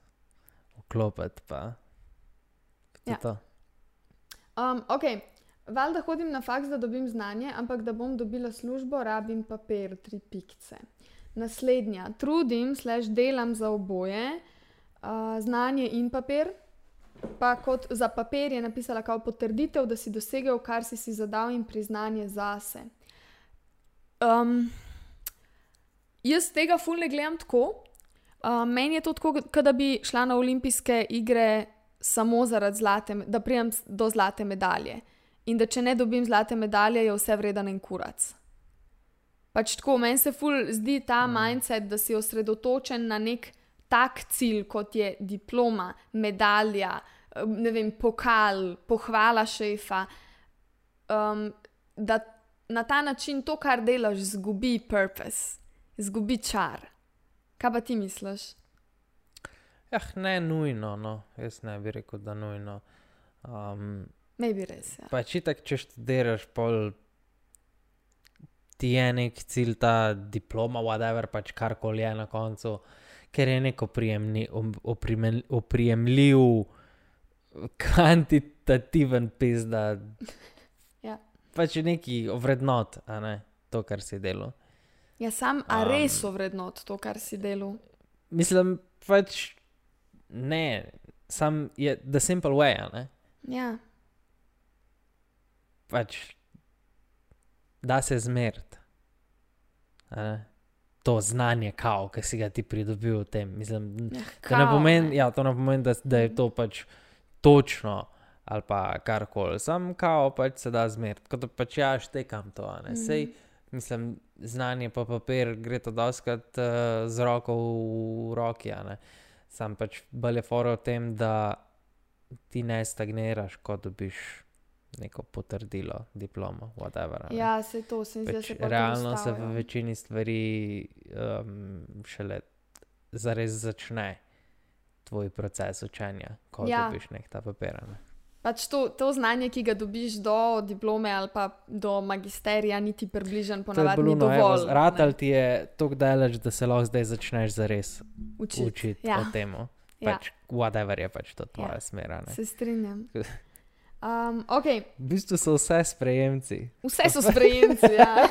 [SPEAKER 2] vklopiti. Pa, pa
[SPEAKER 1] Ja.
[SPEAKER 2] to.
[SPEAKER 1] Um, ok, valjda hodim na faks, da dobim znanje, ampak da bom dobila službo, rabim papir, tri pikce. Naslednja, trudim, slash delam za oboje, uh, znanje in papir. Pa kot za papir je napisala kao potrditev, da si dosegel, kar si si zadal, in priznanje zase. Um, jaz tega ful ne gledam tako. Uh, meni je to tako, kot da bi šla na olimpijske igre samo zaradi zlate, da pridem s- do zlate medalje. In da če ne dobim zlate medalje, je vse vreden en kurac. Pač tako, meni se ful zdi ta mm. mindset, da si osredotočen na nek tak cilj, kot je diploma, medalja, ne vem, pokal, pohvala šefa, um, da na ta način to, kar delaš, izgubi purpose, izgubi čar. Kaj pa ti misliš?
[SPEAKER 2] Ja, ne nujno, no. jaz ne bi rekel, da nujno. Um,
[SPEAKER 1] Bi res. Ja.
[SPEAKER 2] Pa če tako, če študiraš, pol ti je nek cilj, ta diploma, whatever, pač karkoli je na koncu, ker je neko oprijemljiv, kvantitativen pis, da
[SPEAKER 1] Ja.
[SPEAKER 2] pač je neki vrednot, a ne to, kar si delal.
[SPEAKER 1] Ja, sam, a
[SPEAKER 2] Um,
[SPEAKER 1] res ovrednot to, kar si delal.
[SPEAKER 2] Mislim, pač ne, sam je the simple way, a ne.
[SPEAKER 1] Ja,
[SPEAKER 2] pač da se zmeriti. To znanje, kao, ki si ga ti pridobil v tem. Mislim,
[SPEAKER 1] ja
[SPEAKER 2] to, ne
[SPEAKER 1] kao,
[SPEAKER 2] pomeni, ja, to ne pomeni, da, da je to pač točno ali pa karkoli. Sam kao pač se da zmeriti. Kot da pač ja, štekam to. ne. Sej,
[SPEAKER 1] Mhm.
[SPEAKER 2] mislim, znanje pa papir gre to doskrat uh, z roko v roki. Sam pač fora v tem, da ti ne stagniraš, ko dobiš neko potrdilo, diplomo, whatever. ne.
[SPEAKER 1] Ja, se to, se mi zdi, da
[SPEAKER 2] Pač
[SPEAKER 1] se pa
[SPEAKER 2] realno se v večini stvari um, šele zares začne tvoj proces učenja, ko
[SPEAKER 1] Ja.
[SPEAKER 2] ja. dobiš nek ta papir. a Ne?
[SPEAKER 1] Pač to, to znanje, ki ga dobiš do diplome ali pa do magisterija, niti približen
[SPEAKER 2] To je
[SPEAKER 1] ponavadi ni
[SPEAKER 2] bluno,
[SPEAKER 1] dovolj.
[SPEAKER 2] ratal ti je tako daleč, da se lahko zdaj začneš zares
[SPEAKER 1] učiti.
[SPEAKER 2] učiti
[SPEAKER 1] Ja.
[SPEAKER 2] o tem.
[SPEAKER 1] Ja.
[SPEAKER 2] Pač, whatever je pač to tvoja
[SPEAKER 1] Ja.
[SPEAKER 2] ja. smer.
[SPEAKER 1] Se strinjam. Um, okay.
[SPEAKER 2] V bistvu so vse sprejemci.
[SPEAKER 1] Vse so sprejemci. Ja.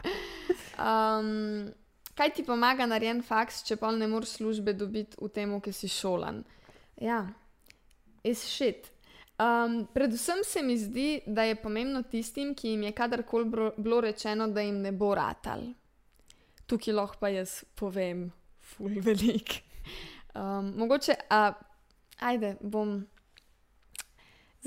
[SPEAKER 1] um, kaj ti pomaga narejen faks, če pa ne moreš službe dobiti v tem, ki si šolan? Ja, is shit. Um, predvsem se mi zdi, da je pomembno tistim, ki jim je kadarkoli bilo rečeno, da jim ne bo ratal. Tukaj lahko pa jaz povem, ful velik. Um, mogoče, a, ajde, bom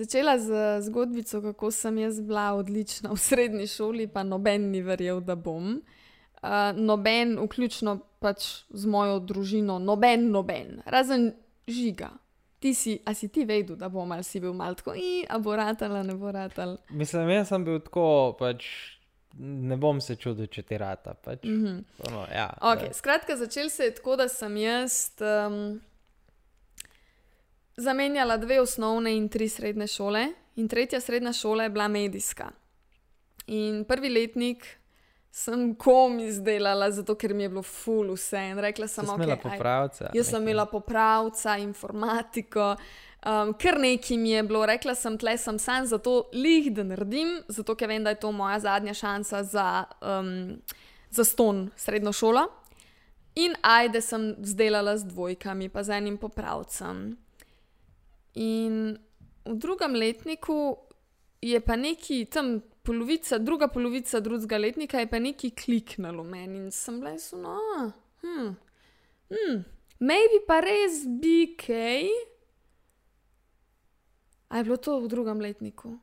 [SPEAKER 1] začela z zgodbico, kako sem jaz bila odlična v srednji šoli, pa noben ni verjel, da bom. Uh, noben, vključno pač z mojo družino, noben, noben, razen žiga. Ti si, a si ti vedel, da bom ali si bil malo tako, in a bo ratala, ne bo ratala.
[SPEAKER 2] Mislim, jaz sem bil tako, pač ne bom se čudil, če ti rata. Pač, mm. -hmm. no, ja,
[SPEAKER 1] Okay, skratka, začel se je tako, da sem jaz um, zamenjala dve osnovne in tri srednje šole, in tretja srednja šola je bila medijska. In prvi letnik sem kom izdelala, zato ker mi je bilo full vse. In rekla sem,
[SPEAKER 2] Sem
[SPEAKER 1] ok,
[SPEAKER 2] imela
[SPEAKER 1] aj-
[SPEAKER 2] popravce.
[SPEAKER 1] Jaz sem imela popravca, informatiko, um, kar nekaj mi je bilo. Rekla sem, tle sem sam zato lih, da naredim, zato ker vem, da je to moja zadnja šansa za um, za ston srednjo šolo. In ajde sem zdelala z dvojkami, pa z enim popravcem. In v drugem letniku je pa neki tam polovica, druga polovica drugega letnika je pa neki kliknilo meni in sem bila suno, hm, hm, maybe pa res bi kaj. A je bilo to v drugem letniku?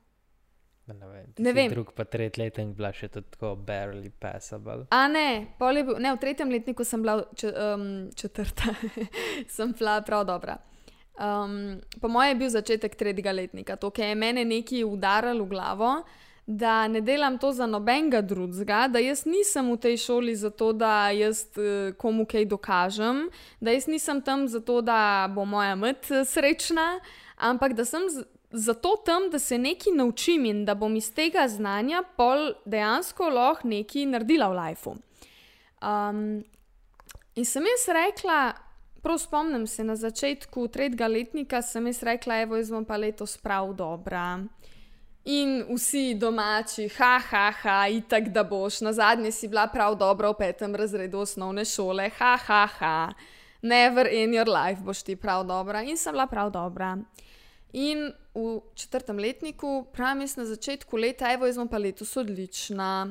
[SPEAKER 2] Ne vem.
[SPEAKER 1] Ne vem.
[SPEAKER 2] Drug pa tretji letnik bila še tako barely passable.
[SPEAKER 1] A ne, pol je bil, ne, v tretjem letniku sem bila če, um, četrta, sem bila prav dobra. Um, po mojem je bil začetek tretjega letnika, to, ki je mene nekaj udaralo v glavo, da ne delam to za nobenega drugega, da jaz nisem v tej šoli zato, da jaz eh, komu kaj dokažem, da jaz nisem tam zato, da bo moja mat eh, srečna, ampak da sem zato tam, da se nekaj naučim in da bom iz tega znanja pol dejansko lahko nekaj naredila v lifeu. Um, in sem jaz rekla, prav spomnim se na začetku tretjega letnika, sem jaz rekla, evo, jaz bom pa letos prav dobra. In vsi domači, ha, ha, ha, itak da boš, na zadnje si bila prav dobra v petem razredu osnovne šole, ha, ha, ha, never in your life boš ti prav dobra. In sem bila prav dobra. In v četrtem letniku, pravim jaz na začetku leta, evo, jaz bom pa letos odlična.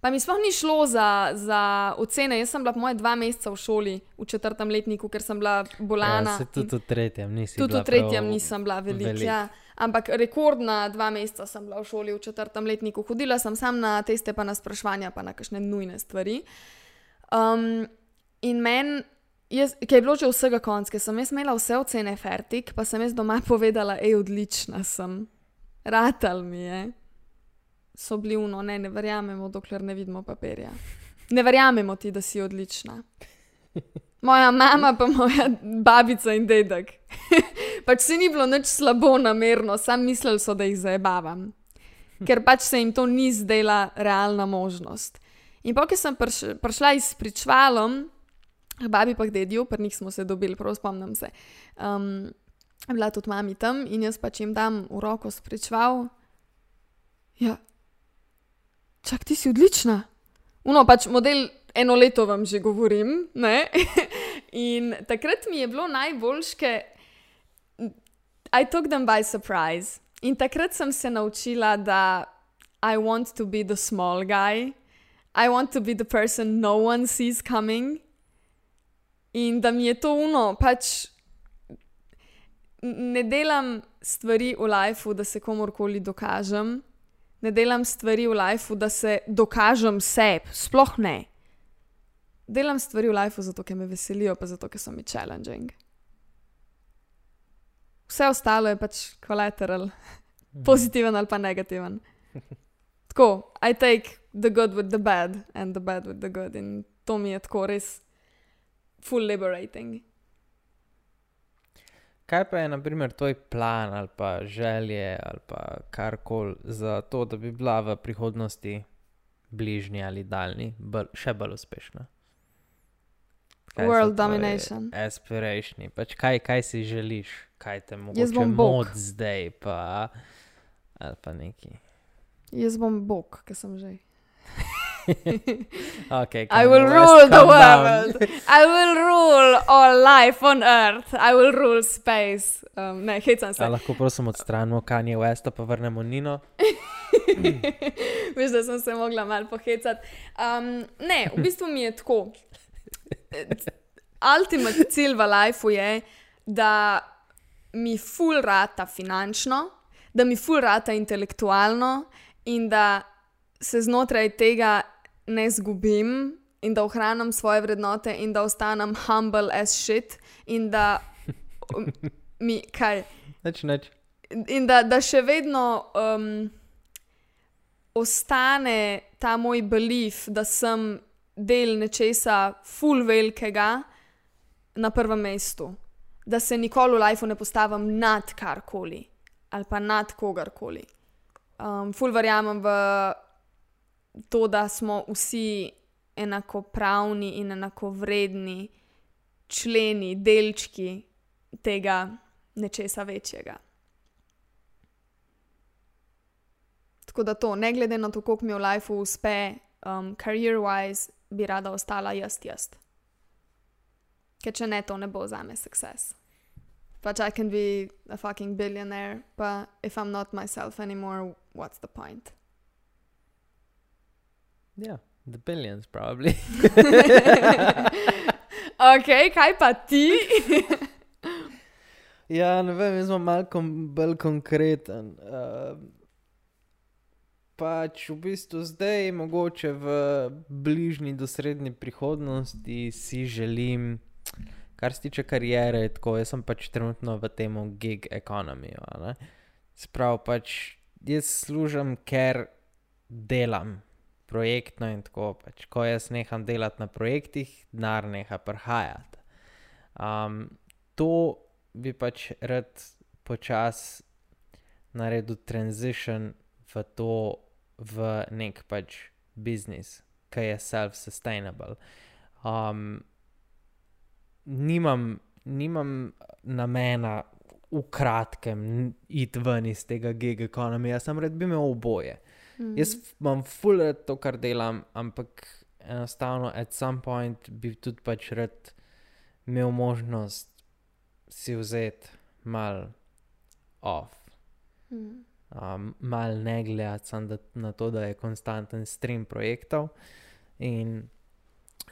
[SPEAKER 1] Pa mi sploh ni šlo za, za ocene, jaz sem bila po moje dva meseca v šoli v četrtem letniku, ker sem bila bolana.
[SPEAKER 2] Ja, tudi v tretjem
[SPEAKER 1] Tudi
[SPEAKER 2] bila
[SPEAKER 1] v tretjem nisem bila velika.
[SPEAKER 2] velik.
[SPEAKER 1] Ja. Ampak rekordna dva meseca sem bila v šoli v četrtem letniku. Hodila sem sam na teste, pa na sprašvanja, pa na kakšne nujne stvari. Um, in meni, jaz- ki je bilo že vsega konc, ker sem jaz imela vse ocene fertik, pa sem jaz doma povedala, hej, odlična sem. Ratal mi je. So bili uno, ne, ne verjamemo, dokler ne vidimo papirja. Ne verjamemo ti, da si odlična. Moja mama, pa moja babica in dedek. pač se ni bilo nič slabo namerno, sam mislili so, da jih zabavam. Ker pač se jim to ni zdela realna možnost. In pa, ko sem prš, prišla iz pričvalom, babi pa k dedju, pa nismo se dobili, prav spomnim se. Um, bila tudi mami tam in jaz pač jim dam v roko spričval. Ja, čak ti si odlična. Uno pač model eno leto vam že govorim. In takrat mi je bilo najboljše, ker I took them by surprise. In takrat sem se naučila, da I want to be the small guy, I want to be the person no one sees coming. In da mi je to uno, pač ne delam stvari v lifeu, da se komorkoli dokažem, ne delam stvari v lifeu, da se dokažem sebi, sploh ne. Delam stvari v lifeu zato, ker me veselijo, pa zato, ker so mi challenging. Vse ostalo je pač kolateral, pozitiven ali pa negativen. Tako, I take the good with the bad and the bad with the good. In to mi je tako res full liberating.
[SPEAKER 2] Kaj pa je, na primer, tvoj plan ali pa želje ali pa karkoli za to, da bi bila v prihodnosti bližnji ali daljni, bolj, še bolj uspešna? Kaj
[SPEAKER 1] World domination.
[SPEAKER 2] Aspirationi, pač kaj, kaj si želiš, kaj te mogoče mod zdaj, pa, ali pa neki.
[SPEAKER 1] Jaz bom bog, ki sem že.
[SPEAKER 2] Okay,
[SPEAKER 1] I will rule the world. I will rule all life on earth. I will rule space. Um, ne, hecam se.
[SPEAKER 2] A lahko prosim odstranimo Kanye Westa, pa vrnemo Nino.
[SPEAKER 1] Veš, da sem se mogla malo pohecati. Um, ne, v bistvu mi je tako. Ultimate cilj v lifeu je, da mi ful rata finančno, da mi ful rata intelektualno in da se znotraj tega ne zgubim in da ohranim svoje vrednote in da ostanem humble as shit in da mi kaj.
[SPEAKER 2] Neč, neč.
[SPEAKER 1] In da, da še vedno um, ostane ta moj belief, da sem del nečesa ful velikega na prvem mestu. Da se nikoli v lifeu ne postavim nad karkoli ali pa nad kogarkoli. Um, ful verjamem v to, da smo vsi enakopravni in enakovredni členi, delčki tega nečesa večjega. Tako da to, ne glede na to, koliko mi v lifeu uspe, um, career-wise, bi rada ostala jaz, jaz. Ker če ne, to ne bo za me success. Pač I can be a fucking billionaire, but if I'm not myself anymore, what's the point?
[SPEAKER 2] Ja, the billions, probably.
[SPEAKER 1] ok, kaj pa ti?
[SPEAKER 2] ja, ne vem, jaz sem malo kom, bolj konkreten. Uh, pač v bistvu zdaj, mogoče v bližnji do srednji prihodnosti, si želim, kar se tiče karijere, tako jaz sem pač trenutno v tem gig economiju. Sprav pač jaz služim, ker delam projektno in tako. Pač, ko jaz neham delati na projektih, denar neha prihajati. Um, to bi pač rad počasi naredil transition v to, v nek pač biznis, ki je self-sustainable. Um, nimam, nimam namena v kratkem iti ven iz tega gig ekonomije, sem rad bi imel oboje. Mm. Jaz imam full rad to, kar delam, ampak enostavno, at some point bi tudi pač rad imel možnost si vzeti mal off. Mm. Um, mal ne gledati samo na to, da je konstanten stream projektov in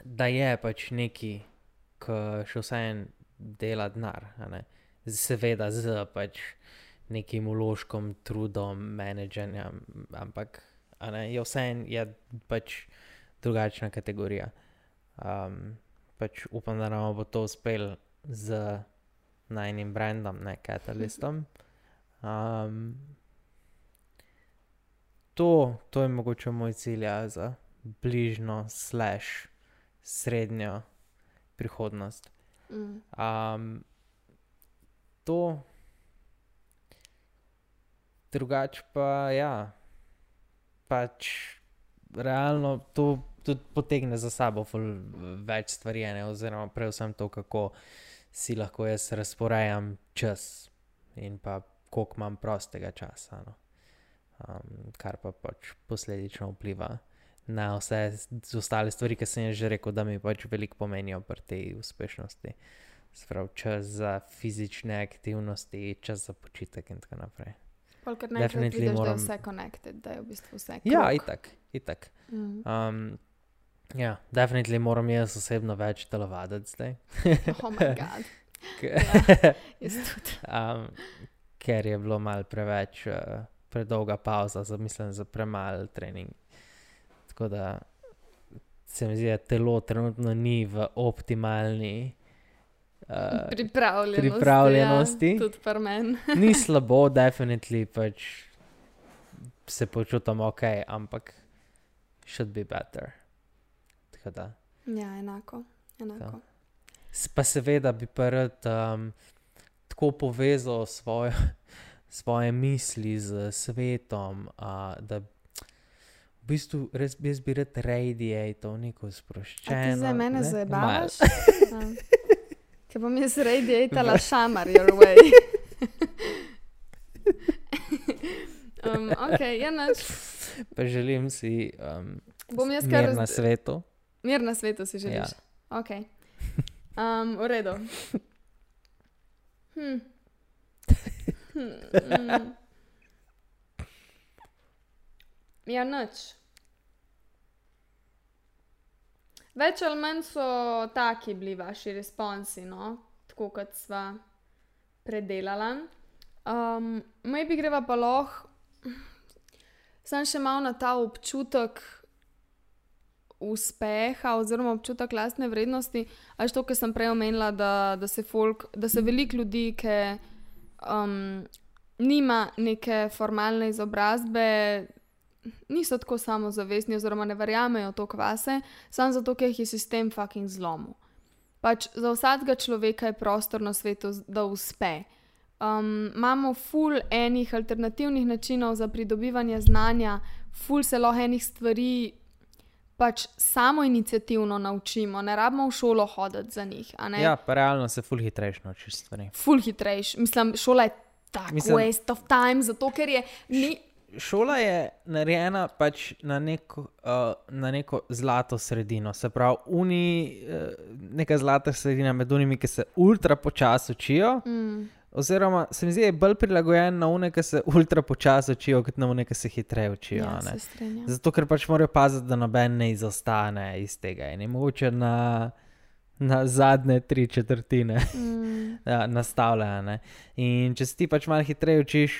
[SPEAKER 2] da je pač neki, ki še vseeno dela denar. Seveda z pač nekim uložkom, trudom, menedžerjem, ampak ne, je vseeno je pač drugačna kategorija. Um, pač upam, da nam bo to uspel z najnim brandom, ne katalistom. Um, to, to je mogoče moj cilj ja, za bližnjo, slash, srednjo prihodnost. Um, to, drugače pa ja, pač realno to tudi potegne za sabo več stvari, ne? oziroma predvsem to, kako si lahko jaz razporejam čas in pa koliko imam prostega časa. No? Um, kar pa pač posledično vpliva na vse ostale stvari, ki sem jih že rekel, da mi pač veliko pomenijo pri tej uspešnosti. Sprav čas za fizične aktivnosti, čas za počitek in tako naprej.
[SPEAKER 1] Ker ne vidiš, moram... da je vse connected, da je v bistvu vse. Krok.
[SPEAKER 2] Ja, itak, itak. Mm. Um, ja, definitivno moram jaz osebno več telovaditi zdaj.
[SPEAKER 1] oh, moj bog. ja,
[SPEAKER 2] um, ker je bilo mal preveč, uh, predolga pauza, za, mislim, za premalo trening. Tako da se mi zdi, da telo trenutno ni v optimalni
[SPEAKER 1] uh, pripravljenosti.
[SPEAKER 2] pripravljenosti.
[SPEAKER 1] Ja, tudi pri meni.
[SPEAKER 2] Ni slabo, definitivno pač se počutim ok, ampak should be better.
[SPEAKER 1] Ja, enako. enako.
[SPEAKER 2] Pa seveda bi prvi um, tako povezal svojo, svoje misli z svetom, uh, da v bistvu res bi rad radiator, neko sproščeno.
[SPEAKER 1] Za mene zabavaš. Če bom jaz radiatala šamar, your way. um, ok, ja, naš.
[SPEAKER 2] Pa želim si um,
[SPEAKER 1] bom jaz kar
[SPEAKER 2] na svetu.
[SPEAKER 1] Mir na svetu si želiš. Ja. Ok. Um, v redu. Hm. Hm, hm. Ja, noč. Več ali manj so taki bili vaši responsi, no? tako kot sva predelala. Um, Maybe greva pa lahko, sem še malo na ta občutek uspeha, oziroma občutek lastne vrednosti. Až to, kar sem prej omenila, da, da se, se veliko ljudi, ki um, nima neke formalne izobrazbe, niso tako samozavestni, oziroma ne verjamejo to kvase, samo zato, ker jih je sistem fucking zlomil. Pač za vsakega človeka je prostor na svetu, da uspe. Um, imamo full enih alternativnih načinov za pridobivanje znanja, full se lahko enih stvari pač samo inicijativno naučimo, ne rabimo v šolo hoditi za njih.
[SPEAKER 2] Ja, pa realno se full hitrejš naučiš stvari.
[SPEAKER 1] Full hitrejš, mislim, šola je tako waste of time, zato ker je. Ni,
[SPEAKER 2] šola je narejena pač na neko, uh, na neko zlato sredino. Se pravi, uni, uh, neka zlata sredina med unimi, ki se ultra počasi učijo.
[SPEAKER 1] Mm.
[SPEAKER 2] Oziroma, se mi zdi, da je bolj prilagojen na une, ki se ultra počasi učijo, kot na une, ki se hitreje učijo.
[SPEAKER 1] Ja, se.
[SPEAKER 2] Zato, ker pač morajo paziti, da noben ne izostane iz tega. In je mogoče na, na zadnje tri četrtine
[SPEAKER 1] Mm.
[SPEAKER 2] ja, nastavljene. In če se ti pač malo hitreje učiš,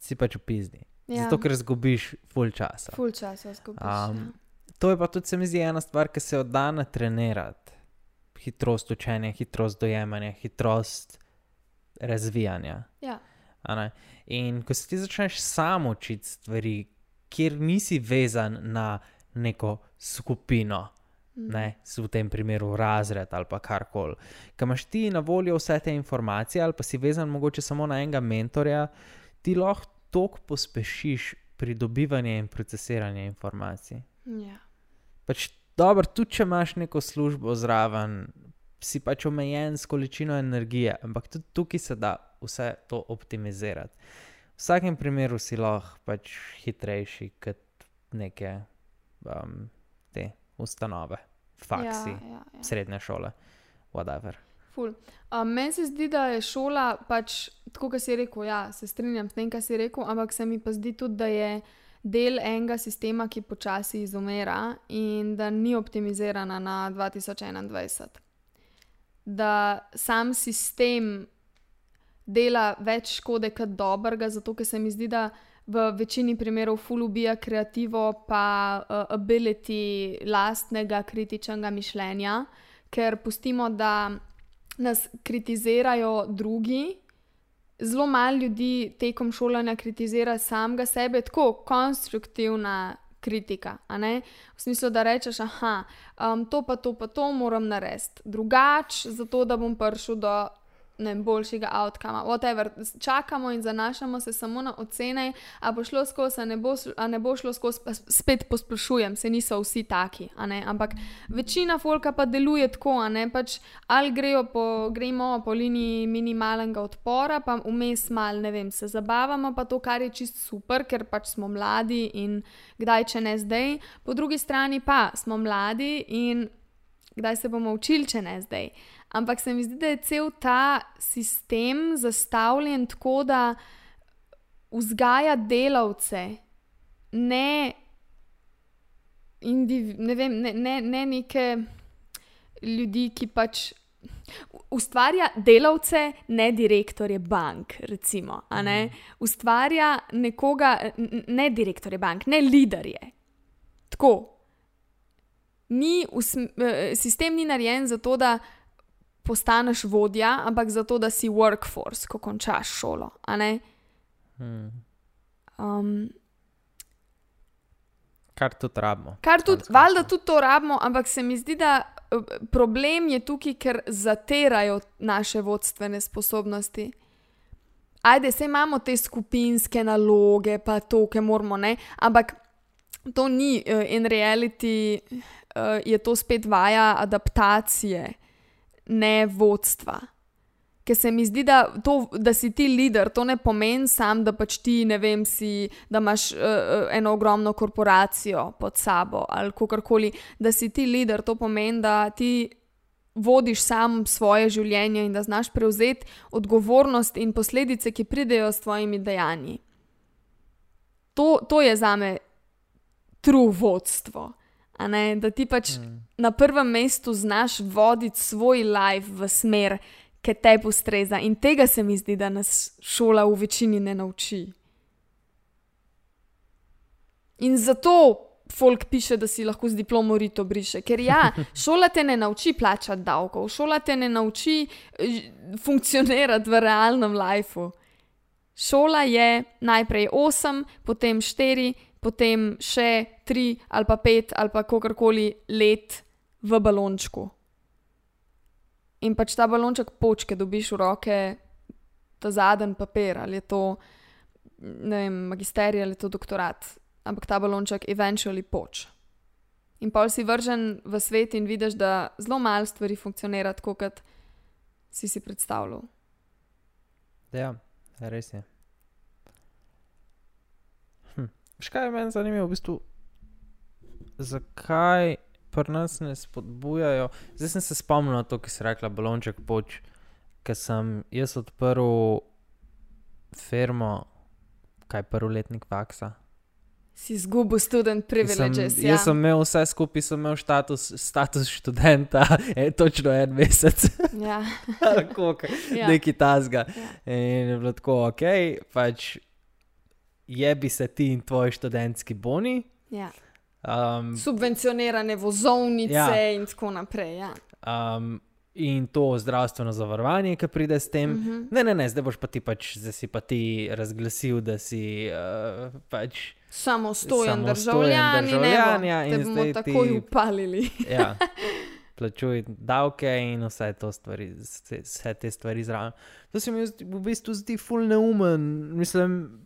[SPEAKER 2] si pač upizni.
[SPEAKER 1] Ja.
[SPEAKER 2] Zato, ker zgubiš full časa.
[SPEAKER 1] Ful časa zgubiš.
[SPEAKER 2] Um,
[SPEAKER 1] ja.
[SPEAKER 2] To je pa tudi, se mi zdi, ena stvar, ki se jo da natrenirati. Hitrost učenja, hitrost dojemanja, hitrost razvijanja.
[SPEAKER 1] Ja.
[SPEAKER 2] In ko se ti začneš sam učiti stvari, kjer nisi vezan na neko skupino,
[SPEAKER 1] Mm.
[SPEAKER 2] ne, v tem primeru razred ali pa karkoli, ki imaš ti na voljo vse te informacije, ali pa si vezan mogoče samo na enega mentorja, ti lahko toliko pospešiš pridobivanje in procesiranje informacij.
[SPEAKER 1] Ja.
[SPEAKER 2] Pač dobro, tudi če imaš neko službo zraven, si pač omejen s količino energije, ampak tudi tukaj se da vse to optimizirati. V vsakem primeru si lahko pač hitrejši kot neke um, te ustanove, faksi,
[SPEAKER 1] Ja, ja, ja.
[SPEAKER 2] srednje šole, whatever.
[SPEAKER 1] Ful. Um, meni se zdi, da je šola pač tako, kot si rekel. Ja, se strinjam s tem, kar si rekel, ampak se mi pa zdi tudi, da je del enega sistema, ki počasi izumira in da ni optimizirana na 2021. Da sam sistem dela več škode kot dobrega, zato ker se mi zdi, da v večini primerov ful ubija kreativo, pa uh, ability lastnega kritičnega mišljenja, ker pustimo, da nas kritizirajo drugi. Zelo malo ljudi tekom šolanja kritizira samega sebe, tako konstruktivna kritika. V smislu, da rečeš, ah, um, to pa to pa to moram narediti drugače, zato da bom prišel do ne, vem, boljšega outcoma. Whatever. Čakamo in zanašamo se samo na ocene, a bo šlo skozi, a ne bo, a ne bo šlo skozi, spet posplošujem, se niso vsi taki, ampak večina folka pa deluje tako, ne pač ali grejo po, gremo po liniji minimalnega odpora, pa vmes mal, ne vem, se zabavamo, pa to, kar je čist super, ker pač smo mladi in kdaj, če ne zdaj, po drugi strani pa smo mladi in kdaj se bomo učili, če ne zdaj. Ampak se mi zdi, da je cel ta sistem zastavljen tako, da vzgaja delavce, ne, indiv, ne, vem, ne, ne, ne neke ljudi, ki pač. Ustvarja delavce, ne direktorje bank, recimo. ne. Ustvarja nekoga, ne direktorje bank, ne liderje. Tako. Ni eh, sistem ni narejen zato, da postaneš vodja, ampak zato, da si workforce, ko končaš šolo.
[SPEAKER 2] Hmm.
[SPEAKER 1] Um,
[SPEAKER 2] Kar tudi rabimo.
[SPEAKER 1] Kar tudi, valjda tudi to rabimo, ampak se mi zdi, da eh, problem je tukaj, ker zatirajo naše vodstvene sposobnosti. Ajde, se imamo te skupinske naloge, pa to, ki moramo, ne, ampak to ni uh, in reality, uh, je to spet vaja adaptacije, ne vodstva. Ker se mi zdi, da, to, da si ti voditelj, to ne pomeni sam, da pač ti, ne vem, si, da imaš uh, eno ogromno korporacijo pod sabo ali kakorkoli, da si ti voditelj, to pomeni, da ti vodiš sam svoje življenje in da znaš prevzeti odgovornost in posledice, ki pridejo s tvojimi dejanji. To, to je za me true vodstvo. Da ti pač
[SPEAKER 2] Hmm.
[SPEAKER 1] na prvem mestu znaš voditi svoj life v smer, ki te ustreza. In tega se mi zdi, da nas šola v večini ne nauči. In zato folk piše, da si lahko z diplomo rito briše. Ker ja, šola te ne nauči plačati davkov, šola te ne nauči eh, funkcionirati v realnem lifeu. Šola je najprej 8, potem 4, potem še 3 ali pa 5 ali pa kakorkoli let v balončku. In pač ta balonček počke dobiš v roke, ta zadnji papir, ali je to ne vem, magisterij ali je to doktorat, ampak ta balonček eventually poč. In pol si vržen v svet in vidiš, da zelo malo stvari funkcionira tako, kot si si predstavljal.
[SPEAKER 2] Ja, res je. Škaj je meni zanimivo, v bistvu, zakaj pri nas ne spodbujajo. Zdaj sem se spomnil na to, ki si rekla, balonček poč, ker sem jaz odprl firmo, kaj prvoletnik faksa.
[SPEAKER 1] Si izgubil študent privileges.
[SPEAKER 2] Sem,
[SPEAKER 1] ja.
[SPEAKER 2] Jaz sem imel vse skupaj, sem imel status, status študenta, e, točno en mesec,
[SPEAKER 1] Ja.
[SPEAKER 2] koliko,
[SPEAKER 1] Ja.
[SPEAKER 2] neki tasga.
[SPEAKER 1] Ja.
[SPEAKER 2] In je bilo tako, ok, pač je bi se ti in tvoji študentski boni.
[SPEAKER 1] Ja.
[SPEAKER 2] Um,
[SPEAKER 1] Subvencionirane vozovnice
[SPEAKER 2] Ja.
[SPEAKER 1] in tako naprej. Ja.
[SPEAKER 2] um, in to zdravstveno zavarovanje, ki pride s tem.
[SPEAKER 1] Uh -huh.
[SPEAKER 2] Ne, ne, ne, zdaj boš pa ti pač, zdaj si pa ti razglasil, da si uh, pač.
[SPEAKER 1] Samostojen
[SPEAKER 2] Samostojen
[SPEAKER 1] državljan,
[SPEAKER 2] državljan, ja, in
[SPEAKER 1] bomo takoj
[SPEAKER 2] ti-
[SPEAKER 1] upalili.
[SPEAKER 2] Ja, plačuj davke in vse, stvari, vse, vse te stvari zraven. To se mi v bistvu zdi ful neumen. Mislim,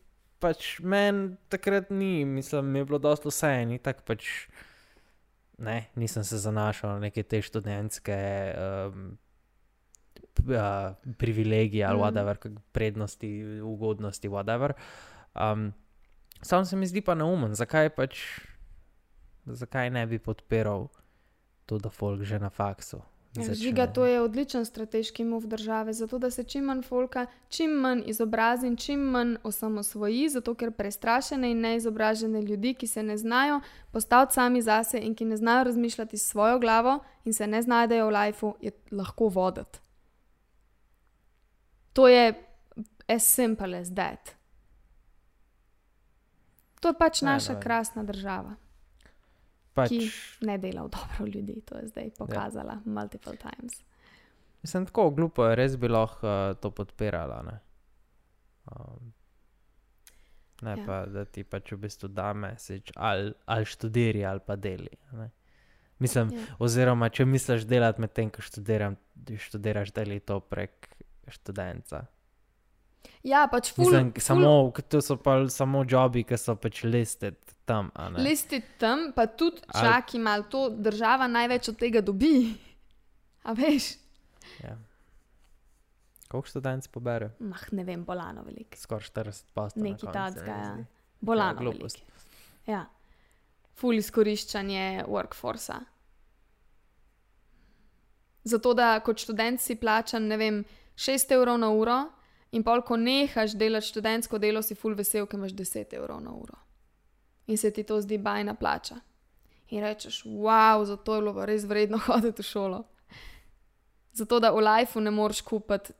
[SPEAKER 2] pač meni takrat ni, mislim, mi je bilo dosto vse en, tako pač. Ne, nisem se zanašal na neke te študentske um, p- a, privilegije ali
[SPEAKER 1] Mm.
[SPEAKER 2] whatever, prednosti, ugodnosti, whatever. Um, Sam se mi zdi pa neumen, zakaj pač, zakaj ne bi podpiral to, da folk že na faksu.
[SPEAKER 1] Ja, Žiga, to je odličen strateški mov države, zato da se čim manj folka, čim manj izobrazi in čim manj osamosvoji, zato ker prestrašene in neizobražene ljudi, ki se ne znajo postaviti sami zase in ki ne znajo razmišljati s svojo glavo in se ne znajdejo v lifeu, je lahko voditi. To je as simple as that. To je pač naša krasna država,
[SPEAKER 2] pač,
[SPEAKER 1] ki ne dela v dobro ljudi. To je zdaj pokazala ja. multiple times.
[SPEAKER 2] Mislim, tako glupo je, res bi lahko uh, to podpirala. Ne, um, ne
[SPEAKER 1] Ja.
[SPEAKER 2] ja. pa, da ti pač v bistvu da mesič, ali, ali študiri, ali pa deli. Ne. Mislim,
[SPEAKER 1] Ja.
[SPEAKER 2] oziroma, če misliš delati med tem, ko študiram, študiraš deli to prek študenta.
[SPEAKER 1] Ja, pač ful,
[SPEAKER 2] Mislim,
[SPEAKER 1] ful
[SPEAKER 2] samo, to so pa samo jobi, ki so pač listed tam.
[SPEAKER 1] listi tam, pa tudi čaki malo to, država največ od tega dobi. A veš?
[SPEAKER 2] Ja. Koliko študentov pobere?
[SPEAKER 1] Mah, ne vem, bolano veliko.
[SPEAKER 2] Skoraj 40 posto.
[SPEAKER 1] Nekaj takega, ja. Bolano
[SPEAKER 2] Ja,
[SPEAKER 1] veliko. Ja. Ful izkoriščanje workforca. Zato, da kot študent si plačan, ne vem, 6 evrov na uro, in pol, ko nehaš delati študentsko delo, si ful vesel, ker imaš 10 evrov na uro. In se ti to zdi bajna plača. In rečeš, wow, zato je bilo res vredno hoditi v šolo. Zato, da v lifeu ne moreš kupiti,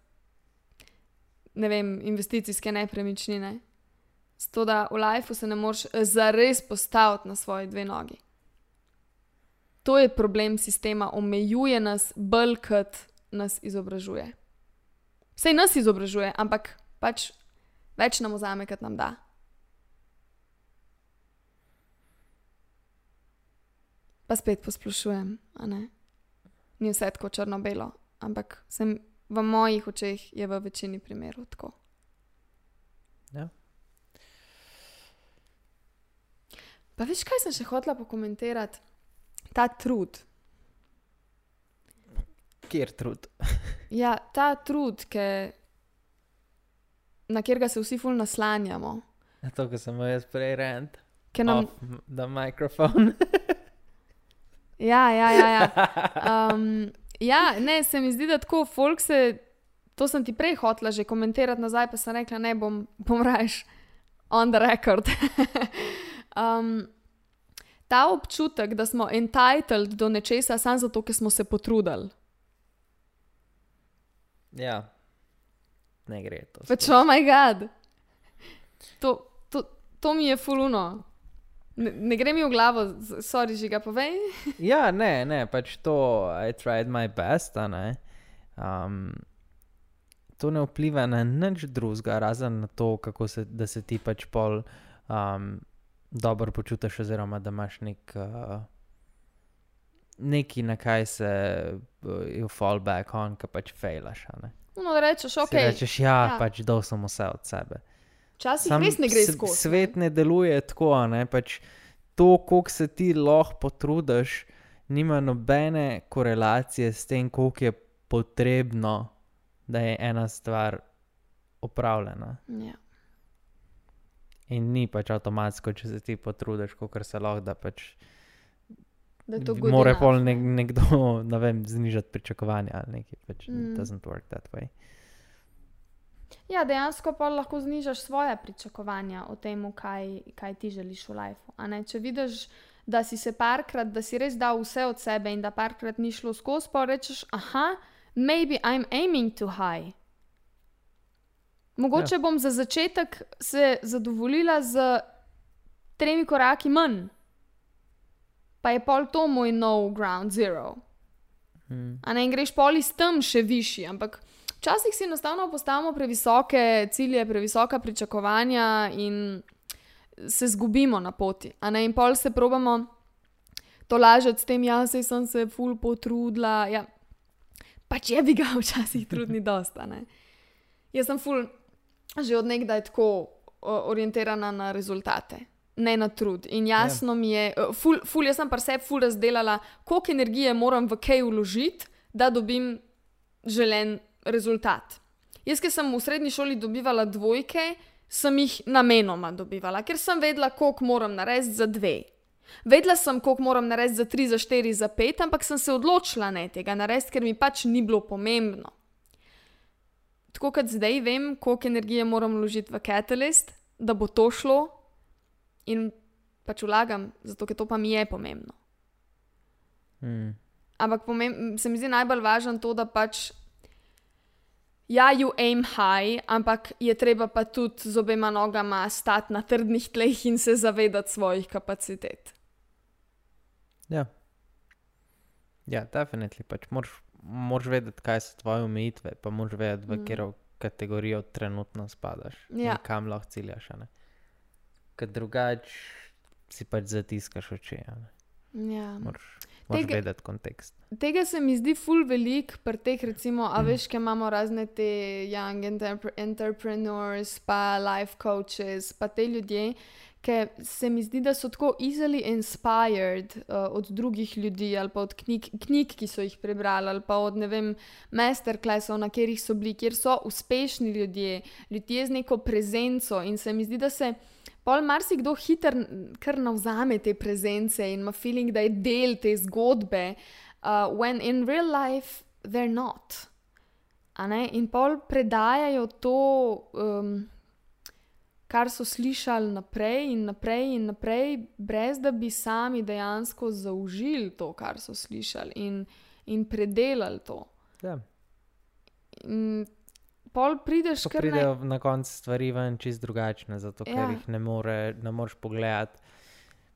[SPEAKER 1] ne vem, investicijske nepremičnine. Zato, da v lifeu se ne moreš zares postaviti na svoje dve nogi. To je problem sistema, omejuje nas, bolj kot nas izobražuje. Vse nas izobražuje, ampak pač več nam vzame, kot nam da. Pa spet posplošujem, a ne? Ni vse tako črno-belo, ampak sem, v mojih očeh je v večini primerov tako.
[SPEAKER 2] Ja.
[SPEAKER 1] Pa veš, kaj sem še hotela pokomentirati? Ta trud.
[SPEAKER 2] Kjer trud?
[SPEAKER 1] Ja, ta trud, ke, na katerega se vsi ful naslanjamo.
[SPEAKER 2] Ja, To, kar sem jaz prej rent.
[SPEAKER 1] Ker nam,
[SPEAKER 2] the microphone.
[SPEAKER 1] ja, ja, ja, ja. Um, ja, ne, se mi zdi, da tako folk se. To sem ti prej hotla že komentirati nazaj, pa sem rekla, ne bom, bom rajš on the record. um, ta občutek, da smo entitled do nečesa samo zato, ker smo se potrudili.
[SPEAKER 2] Ja. Ne gre to.
[SPEAKER 1] Pač, oh moj bog. To, to, to mi je fuluno. Ne, ne gre mi v glavo, sorry, že ga povej.
[SPEAKER 2] Ja, ne, ne, pač to, I tried my best, a ne. Um, to ne vpliva na nič drugega, razen na to, kako se, da se ti pač pol um, dobro počutiš, oziroma da imaš nek, uh, neki, na kaj se uh, fall back on, ki pač fejlaš.
[SPEAKER 1] No, da rečeš, ok.
[SPEAKER 2] Si rečeš, ja,
[SPEAKER 1] ja.
[SPEAKER 2] pač dal sem vse od sebe.
[SPEAKER 1] Včasih
[SPEAKER 2] Sam
[SPEAKER 1] res ne gre skozi.
[SPEAKER 2] Svet ne deluje tako, ne pač to, koliko se ti lahko potrudiš, nima nobene korelacije s tem, koliko je potrebno, da je ena stvar opravljena.
[SPEAKER 1] Ja.
[SPEAKER 2] In ni pač avtomatsko, če se ti potrudiš, kot se lahko, da pač
[SPEAKER 1] Da je to good
[SPEAKER 2] mora
[SPEAKER 1] enough.
[SPEAKER 2] pol nek, nekdo, ne vem, znižati pričakovanja ali nekaj. Pač
[SPEAKER 1] Mm.
[SPEAKER 2] mm. doesn't work that way.
[SPEAKER 1] Ja, dejansko pa lahko znižaš svoje pričakovanja o tem, kaj, kaj ti želiš v lifeu. ne. Če vidiš, da si se parkrat, da si res dal vse od sebe in da parkrat ni šlo skozi, pa rečeš, aha, maybe I'm aiming too high. Mogoče ja. bom za začetek se zadovoljila z tremi koraki manj, pa je pol to moj nov ground zero.
[SPEAKER 2] Mm.
[SPEAKER 1] A ne greš poli s tem še višji, ampak včasih si enostavno postavimo previsoke cilje, previsoka pričakovanja in se zgubimo na poti. A ne in pol se probamo to lažeti s tem, ja, saj sem se ful potrudila. Ja, pač je bi ga včasih trudni dosta. Ne? Jaz sem ful že od nekdaj tako o, orientirana na rezultate. Ne na trud. In jasno yeah. mi je, eh, ful, ful, jaz sem pa sebi ful razdelala, koliko energije moram v kaj vložiti, da dobim želen rezultat. Jaz, ki sem v srednji šoli dobivala dvojke, sem jih namenoma dobivala, ker sem vedela, koliko moram narediti za dve. Vedela sem, koliko moram narediti za tri, za štiri, za pet, ampak sem se odločila ne tega narediti, ker mi pač ni bilo pomembno. Tako kot zdaj vem, koliko energije moram vložiti v Catalyst, da bo to šlo, in pač vlagam, zato ker to pa mi je pomembno.
[SPEAKER 2] Mm.
[SPEAKER 1] Ampak pomem, se mi zdi najbolj važno to, da pač. Ja, you aim high, ampak je treba pa tudi z obema nogama stati na trdnih tleh in se zavedati svojih kapacitet.
[SPEAKER 2] Ja, ja definitivno. Pač moraš, moraš vedeti, kaj so tvoje omejitve, pa moraš vedeti, v
[SPEAKER 1] Mm.
[SPEAKER 2] katero kategorijo trenutno spadaš.
[SPEAKER 1] Ja.
[SPEAKER 2] In kam lahko ciljaš. ne. Ker drugače si pač zatiskaš oči.
[SPEAKER 1] Ja.
[SPEAKER 2] Moraš, moraš
[SPEAKER 1] Tega-
[SPEAKER 2] vedeti kontekst.
[SPEAKER 1] Tega se mi zdi ful velik pri teh, recimo, a
[SPEAKER 2] Mm.
[SPEAKER 1] veš, ki imamo razne te young entrep entrepreneurs, pa life coaches, pa te ljudje, ki se mi zdi, da so tako easily inspired uh, od drugih ljudi ali pa od knjig, knjig, ki so jih prebrali, ali pa od ne vem, masterclassov, na katerih so bili, kjer so uspešni ljudje, ljudje z neko prezenco in se mi zdi, da se. Pol marsikdo hiter kar navzame te prezence in ima feeling, da je del te zgodbe, uh, when in real life they're not. In pol predajajo to, um, kar so slišali naprej in naprej in naprej, brez da bi sami dejansko zaužili to, kar so slišali in, in predelali to.
[SPEAKER 2] Ja.
[SPEAKER 1] In pol prideš
[SPEAKER 2] Ko
[SPEAKER 1] kar ne.
[SPEAKER 2] pridejo na koncu stvari ven čist drugačne, zato ker
[SPEAKER 1] Ja.
[SPEAKER 2] jih ne, more, ne moreš pogledati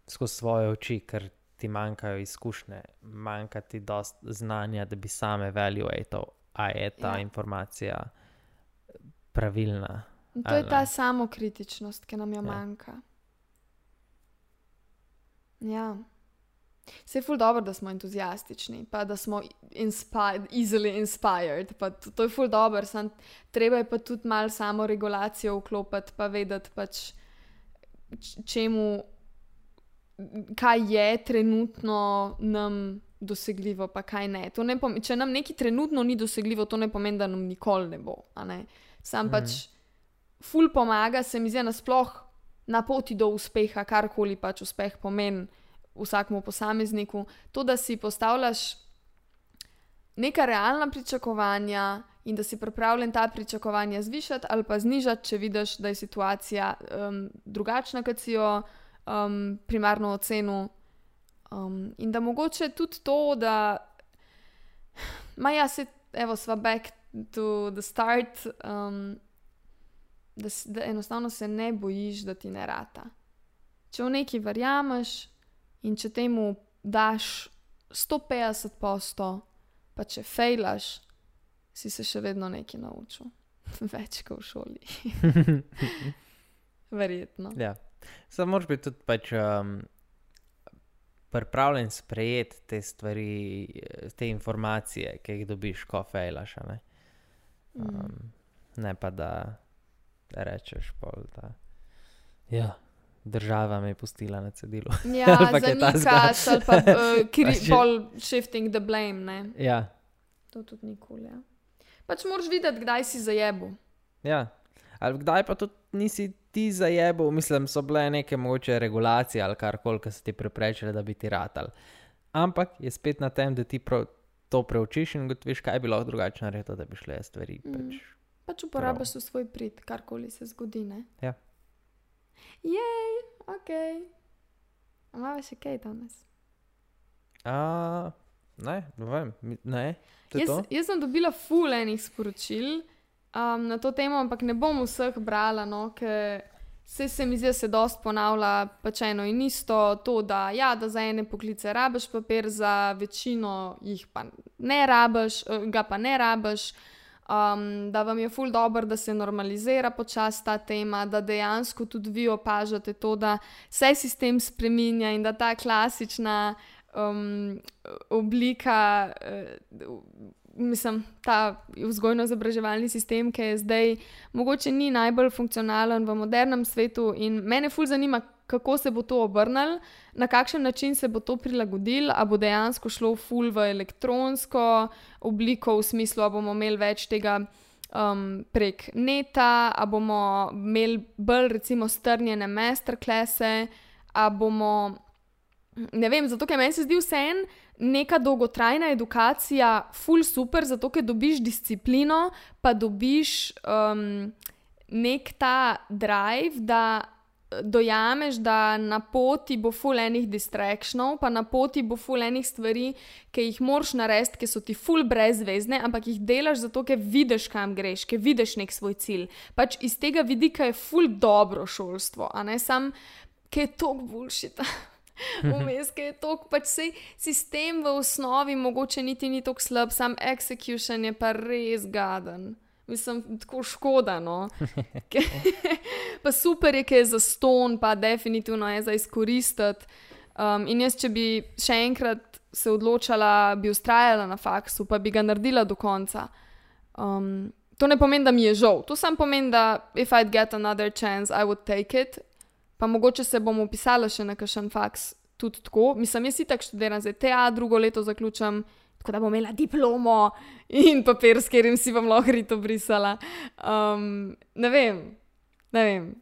[SPEAKER 2] skozi svoje oči, ker ti manjkajo izkušnje, manjka ti dost znanja, da bi sam evaluatal, a je ta
[SPEAKER 1] Ja.
[SPEAKER 2] ja. informacija pravilna.
[SPEAKER 1] In to je
[SPEAKER 2] ali
[SPEAKER 1] ta
[SPEAKER 2] ne.
[SPEAKER 1] samokritičnost, ki nam jo
[SPEAKER 2] Ja.
[SPEAKER 1] manjka. Ja. Se je ful dobro, da smo entuzijastični, pa da smo inspired, easily inspired. Pa to, to je ful dobro, sam treba je pa tudi malo samo regulacijo vklopiti, pa vedeti pač, čemu, kaj je trenutno nam dosegljivo, pa kaj ne. To ne pom- če nam nekaj trenutno ni dosegljivo, to ne pomeni, da nam nikoli ne bo. Ne? Sam
[SPEAKER 2] Mhm.
[SPEAKER 1] pač ful pomaga, se mi zdi nasploh na poti do uspeha, karkoli pač uspeh pomeni vsakmu posamezniku. To, da si postavljaš neka realna pričakovanja in da si pripravljen ta pričakovanja zvišati ali pa znižati, če vidiš, da je situacija um, drugačna, kot si jo um, primarno ocenil. Um, in da mogoče tudi to, da. Ma ja, se, evo, sva back to the start. Um, da, da enostavno se ne bojiš, da ti ne rata. Če v neki verjameš in če temu daš 150 posto, pa če fejlaš, si se še vedno nekaj naučil. Več kot v šoli. Verjetno.
[SPEAKER 2] Ja. Samo moraš biti tudi pač, um, pripravljen sprejeti te stvari, te informacije, ki jih dobiš, ko fejlaš. Ne?
[SPEAKER 1] Mm.
[SPEAKER 2] Um, ne pa da rečeš, pol, da ja, država me je pustila na cedilu.
[SPEAKER 1] Ja,
[SPEAKER 2] pa kaj
[SPEAKER 1] zanikati
[SPEAKER 2] takega.
[SPEAKER 1] ali pa uh, kri,
[SPEAKER 2] Pač je-
[SPEAKER 1] pol shifting the blame. Ne?
[SPEAKER 2] ja,
[SPEAKER 1] To tudi nikoli. Ja. Pač moraš videti, kdaj si zajebu.
[SPEAKER 2] ja. Ali kdaj pa tudi nisi ti zajebo, mislim, so bile neke mogoče regulacije ali karkoli, ki so ti preprečile, da bi ti ratal. Ampak je spet na tem, da ti prav to preučiš in gotoviš, kaj bi lahko drugače naredil, da bi šle stvari.
[SPEAKER 1] Mm.
[SPEAKER 2] Pač.
[SPEAKER 1] Pač uporabiš v svoj prid, karkoli se zgodi. Ne?
[SPEAKER 2] Ja.
[SPEAKER 1] Jej, ok. Imamo še kaj danes?
[SPEAKER 2] A, ne, ne vem, mi- ne. To je
[SPEAKER 1] Jaz,
[SPEAKER 2] to?
[SPEAKER 1] jaz sem dobila ful enih sporočil um, na to temo, ampak ne bom vseh brala, no, ker se, se mi zdi, da se dost ponavlja pač eno in isto. To, da, ja, da za ene poklice rabiš papir, za večino jih pa ne rabiš, eh, ga pa ne rabiš. Um, da vam je ful dobro, da se normalizira počasi ta tema, da dejansko tudi vi opažate to, da se sistem spreminja in da ta klasična um, oblika, uh, mislim, ta vzgojno-izobraževalni sistem, ki je zdaj mogoče ni najbolj funkcionalen v modernem svetu, in mene ful zanima, kako se bo to obrnilo, na kakšen način se bo to prilagodilo, a bo dejansko šlo ful v elektronsko obliko, v smislu, da bomo imeli več tega. Um, prek neta, a bomo imeli bolj, recimo, strnjene masterklase, a bomo ne vem, zato ker meni se zdi vseeno neka dolgotrajna edukacija, full super, zato ker dobiš disciplino, pa dobiš um, nek ta drive, da dojameš, da na poti bo full enih distrakšnov, pa na poti bo full enih stvari, ki jih moraš narediti, ki so ti full brezvezne, ampak jih delaš zato, ker vidiš, kam greš, ker vidiš nek svoj cilj. Pač iz tega vidika je full dobro šolstvo, a ne sam, ki je tok boljšita. Vmes je to, pač se sistem v osnovi mogoče niti ni tako slab, sam execution je pa res gaden. Mislim, tako škoda. No. Pa super je, ker je za ston, pa definitivno je za izkoristiti. Um, in jaz, če bi še enkrat se odločila, bi ustrajala na faksu, pa bi ga naredila do konca. Um, to ne pomeni, da mi je žal, to samo pomeni, da if I'd get another chance, I would take it. Pa mogoče se bom upisala še na kakšen faks tudi tako. Mislim, jaz itak študiram zdaj TA, drugo leto zaključam, tako da bom imela diplomo in papir, s katerim si bom lahko rito brisala. Um, ne vem, ne vem.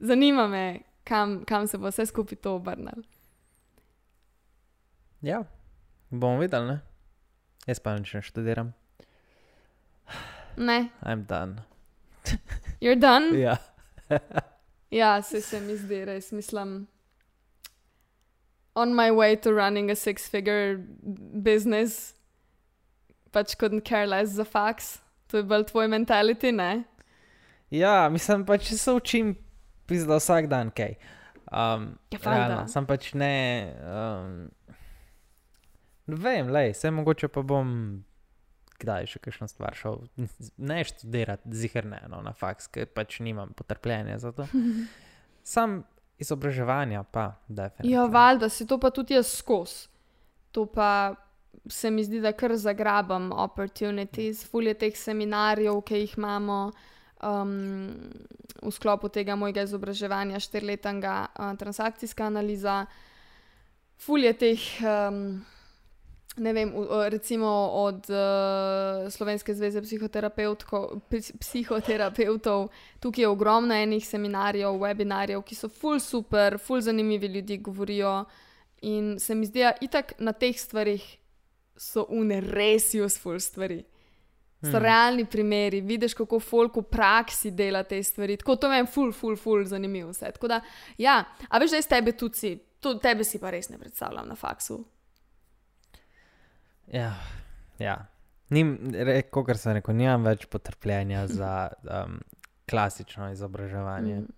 [SPEAKER 1] Zanima me, kam, kam se bo vse skupaj to obrnilo.
[SPEAKER 2] Ja, bomo videli, ne? Jaz pa nič ne študiram.
[SPEAKER 1] Ne,
[SPEAKER 2] I'm done.
[SPEAKER 1] you're done.
[SPEAKER 2] Ja.
[SPEAKER 1] Ja, se, se mi zdi res, mislim. On my way to running a six figure business, pač couldn't care less za faks. To je bolj tvoj mentality, ne?
[SPEAKER 2] ja, mislim pa, če se učim, pizda vsak dan kaj. Um,
[SPEAKER 1] Ja,
[SPEAKER 2] realno, sem pač ne. Um, ne vem, lej, vse mogoče pa bom. Kdaj še kakšno stvar šel, ne študirati, zihar ne, no, na faks, ker pač nimam potrpljenja za to. Sam izobraževanja pa, definitivno.
[SPEAKER 1] Ja, valjda si to pa tudi jaz skozi. To pa se mi zdi, da kar zagrabam opportunities, fulje teh seminarjev, ki jih imamo um, v sklopu tega mojega izobraževanja, štiriletnega uh, transakcijska analiza, fulje teh. Um, Ne vem, recimo od uh, Slovenske zveze psihoterapeutov, tukaj je ogromno enih seminarjev, webinarjev, ki so full super, full zanimivi ljudje govorijo. In se mi zdi, da itak na teh stvarih so une res useful stvari. So
[SPEAKER 2] Hmm.
[SPEAKER 1] realni primeri, vidiš, kako folk v praksi dela te stvari. Tako to meni ful, ful, ful, zanimivo vse. Tako da, ja, a veš, da jaz tebe tudi si, to, tebe si pa res ne predstavljam na faksu.
[SPEAKER 2] Ja, ja. Nim, kot sem rekel, nimam več potrpljenja za um, klasično izobraževanje. Mm.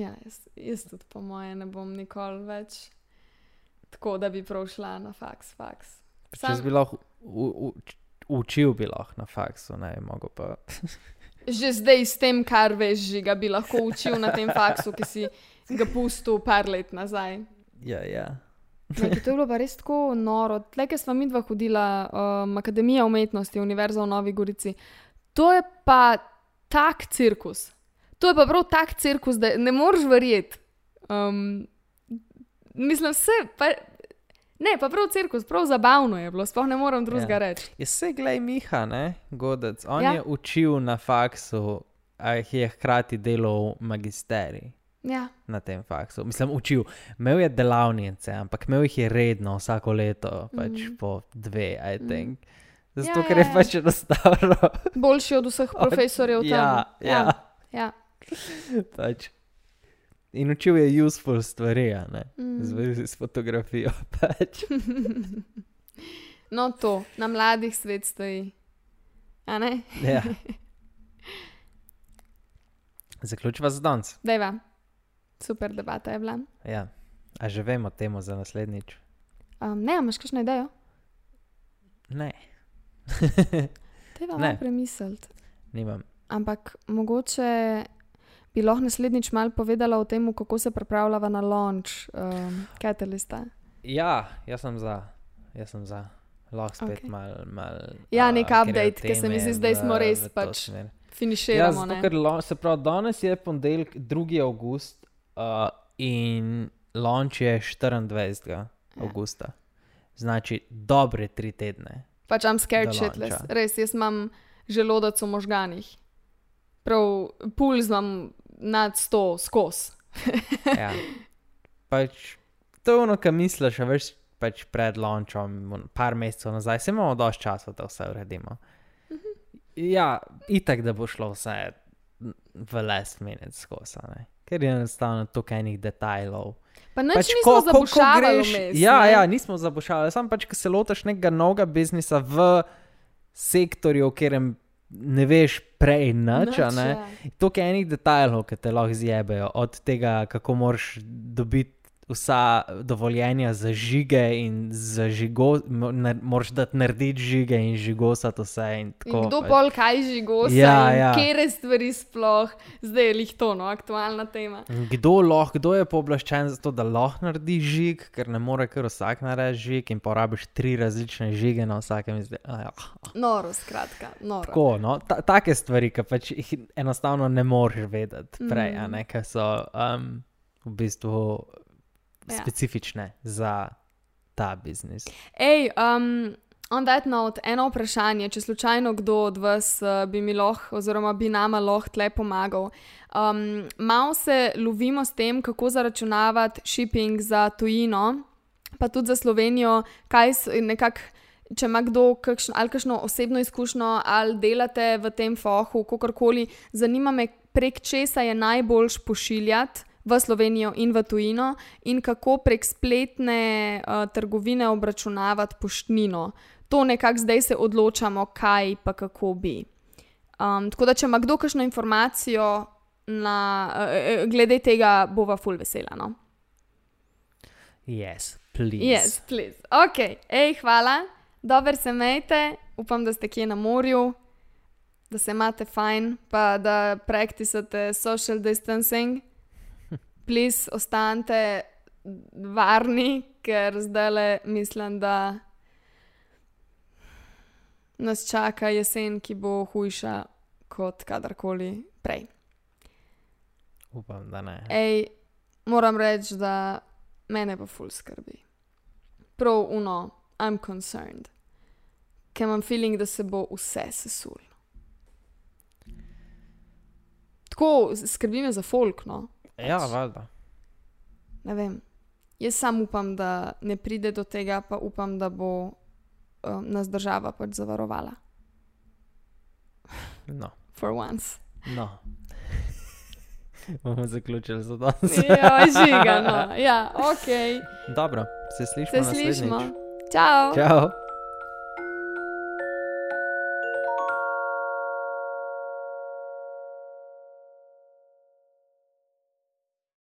[SPEAKER 1] Ja, jaz, jaz tudi po moje ne bom nikoli več tako, da bi prav šla na faks. faks.
[SPEAKER 2] Če bi lahko u, u, učil, bi lahko na faksu, ne mogel pa.
[SPEAKER 1] Že zdaj s tem, kar veš, že ga bi lahko učil na tem faksu, ki si ga pustil par let nazaj.
[SPEAKER 2] Ja, ja.
[SPEAKER 1] Ne, to je bilo pa res tako noro. Tle, ki smo mi dva hodila, um, Akademija umetnosti, Univerza v Novi Gorici. To je pa tak cirkus. To je pa prav tak cirkus, da ne moreš verjeti. Um, mislim, vse. Pa, ne, pa prav cirkus, prav zabavno je bilo, sploh ne morem drugega
[SPEAKER 2] Ja.
[SPEAKER 1] reči.
[SPEAKER 2] Je se glej Miha, ne, Godec. On
[SPEAKER 1] Ja.
[SPEAKER 2] ja. je učil na faksu, a jih je hkrati delal v magisterij.
[SPEAKER 1] Ja.
[SPEAKER 2] na tem faksu. Mislim, učil. Imel je delavnice, ampak imel jih je redno, vsako leto, pač
[SPEAKER 1] Mhm.
[SPEAKER 2] po dve, I
[SPEAKER 1] Mhm.
[SPEAKER 2] think. Zato,
[SPEAKER 1] Ja,
[SPEAKER 2] ker
[SPEAKER 1] ja,
[SPEAKER 2] je
[SPEAKER 1] ja.
[SPEAKER 2] pač enostavno.
[SPEAKER 1] Boljši od vseh
[SPEAKER 2] Od-
[SPEAKER 1] profesorjev tam.
[SPEAKER 2] Ja, ja.
[SPEAKER 1] ja.
[SPEAKER 2] Pač. In učil je useful stvari.
[SPEAKER 1] Mm.
[SPEAKER 2] Zvezi s fotografijo. Pač.
[SPEAKER 1] No, to, na mladih svet stoji. A ne?
[SPEAKER 2] Ja. Zaključiva za danes.
[SPEAKER 1] Dejva. Super debata je bila.
[SPEAKER 2] Ja. A že vemo temu za naslednjič?
[SPEAKER 1] Um, ne, imaš kakšno idejo?
[SPEAKER 2] Ne, Ne.
[SPEAKER 1] malo premisliti.
[SPEAKER 2] nimam.
[SPEAKER 1] Ampak mogoče bi lahko naslednjič malo povedala o tem, kako se pripravljava na launch um, Catalysta.
[SPEAKER 2] Ja, jaz sem za. Jaz sem za. Lahko spet okay. mal, mal,
[SPEAKER 1] Ja, nek
[SPEAKER 2] grejo
[SPEAKER 1] update, ker se mi zdi,
[SPEAKER 2] v-
[SPEAKER 1] smo res pač
[SPEAKER 2] smer. Ja,
[SPEAKER 1] Finiširamo.
[SPEAKER 2] zato, lo, se pravi, danes je ponedeljek, 2. august uh, in launch je 24. Ja. augusta. Znači, dobre tri tedne.
[SPEAKER 1] Pač I'm scared shitless. Res, jaz imam želodec v možganih. Prav, puls imam nad 100 skos.
[SPEAKER 2] Ja. Pač, to je ono, kar misliš, veš, pač pred launchom, un- par mesecev nazaj, se imamo dosti časa, da vse uredimo. Ja, itak, da bo šlo vse v last minute skozi, ne. ker je enostavno tukaj enih detajlov.
[SPEAKER 1] Pa nič
[SPEAKER 2] Pač,
[SPEAKER 1] nismo zabušavali vmes.
[SPEAKER 2] ja,
[SPEAKER 1] ne.
[SPEAKER 2] ja, nismo zabušavali, samo pač, ko se lotiš nekega novega biznisa v sektorju, v katerem ne veš prej nič,
[SPEAKER 1] ja.
[SPEAKER 2] Toliko je enih detajlov, ki te lahko zjebejo, od tega, kako moraš dobiti vsa dovoljenja za žige in za žigo, moraš dati narediti žige in žigosati vse. In tako,
[SPEAKER 1] In kdo
[SPEAKER 2] pač.
[SPEAKER 1] pol kaj žigosa,
[SPEAKER 2] Ja, ja.
[SPEAKER 1] kere stvari sploh, zdaj je lih to, no, aktualna tema.
[SPEAKER 2] Kdo, lahko, kdo je pooblaščen za to, da lahko naredi žig, ker ne more kar vsak narediti žig in porabiš tri različne žige na vsakem izdelku.
[SPEAKER 1] Noro, skratka, noro.
[SPEAKER 2] Tako, no, ta, take stvari, ki pač jih enostavno ne moreš vedeti prej, mm. Ne, ker so um, v bistvu
[SPEAKER 1] Ja.
[SPEAKER 2] specifične za ta biznis.
[SPEAKER 1] Ej, um, on that note, eno vprašanje, če slučajno kdo od vas uh, bi mi lahko, oziroma bi nama lahko tle pomagal. Um, Malo se lovimo s tem, kako zaračunavati shipping za tujino, pa tudi za Slovenijo, kaj nekako. Če ima kdo kakšno, ali kakšno osebno izkušnjo, ali delate v tem fohu, kakorkoli, zanima me, prek česa je najboljš pošiljati v Slovenijo in v tujino, in kako prek spletne uh, trgovine obračunavati poštnino. To nekako zdaj se odločamo, kaj pa kako bi. Um, tako da, če ima kdo kakšno informacijo na, uh, glede tega, bova full vesela. No?
[SPEAKER 2] Yes, please.
[SPEAKER 1] Yes, please. Ok, ej, hvala, dobro se imejte, upam, da ste kje na morju, da se imate fajn, pa da praktisate social distancing. Please, ostanite varni, ker zdaj le mislim, da nas čaka jesen, ki bo hujša kot kadarkoli prej.
[SPEAKER 2] Upam, da ne.
[SPEAKER 1] Ej, moram reči, da mene pa ful skrbi. Prav uno, I'm concerned. Ker imam feeling, da se bo vse sesul. Tako skrbi me za folk,
[SPEAKER 2] Ja, valjda.
[SPEAKER 1] Ne vem. Jaz sam upam, da ne pride do tega, pa upam, da bo um, nas država pač zavarovala.
[SPEAKER 2] No,
[SPEAKER 1] For once.
[SPEAKER 2] no. Bomo zaključili za danes.
[SPEAKER 1] Ja, žiga, no. Ja, ok.
[SPEAKER 2] Dobro, se slišimo.
[SPEAKER 1] Se slišimo. Ciao.
[SPEAKER 2] Čau.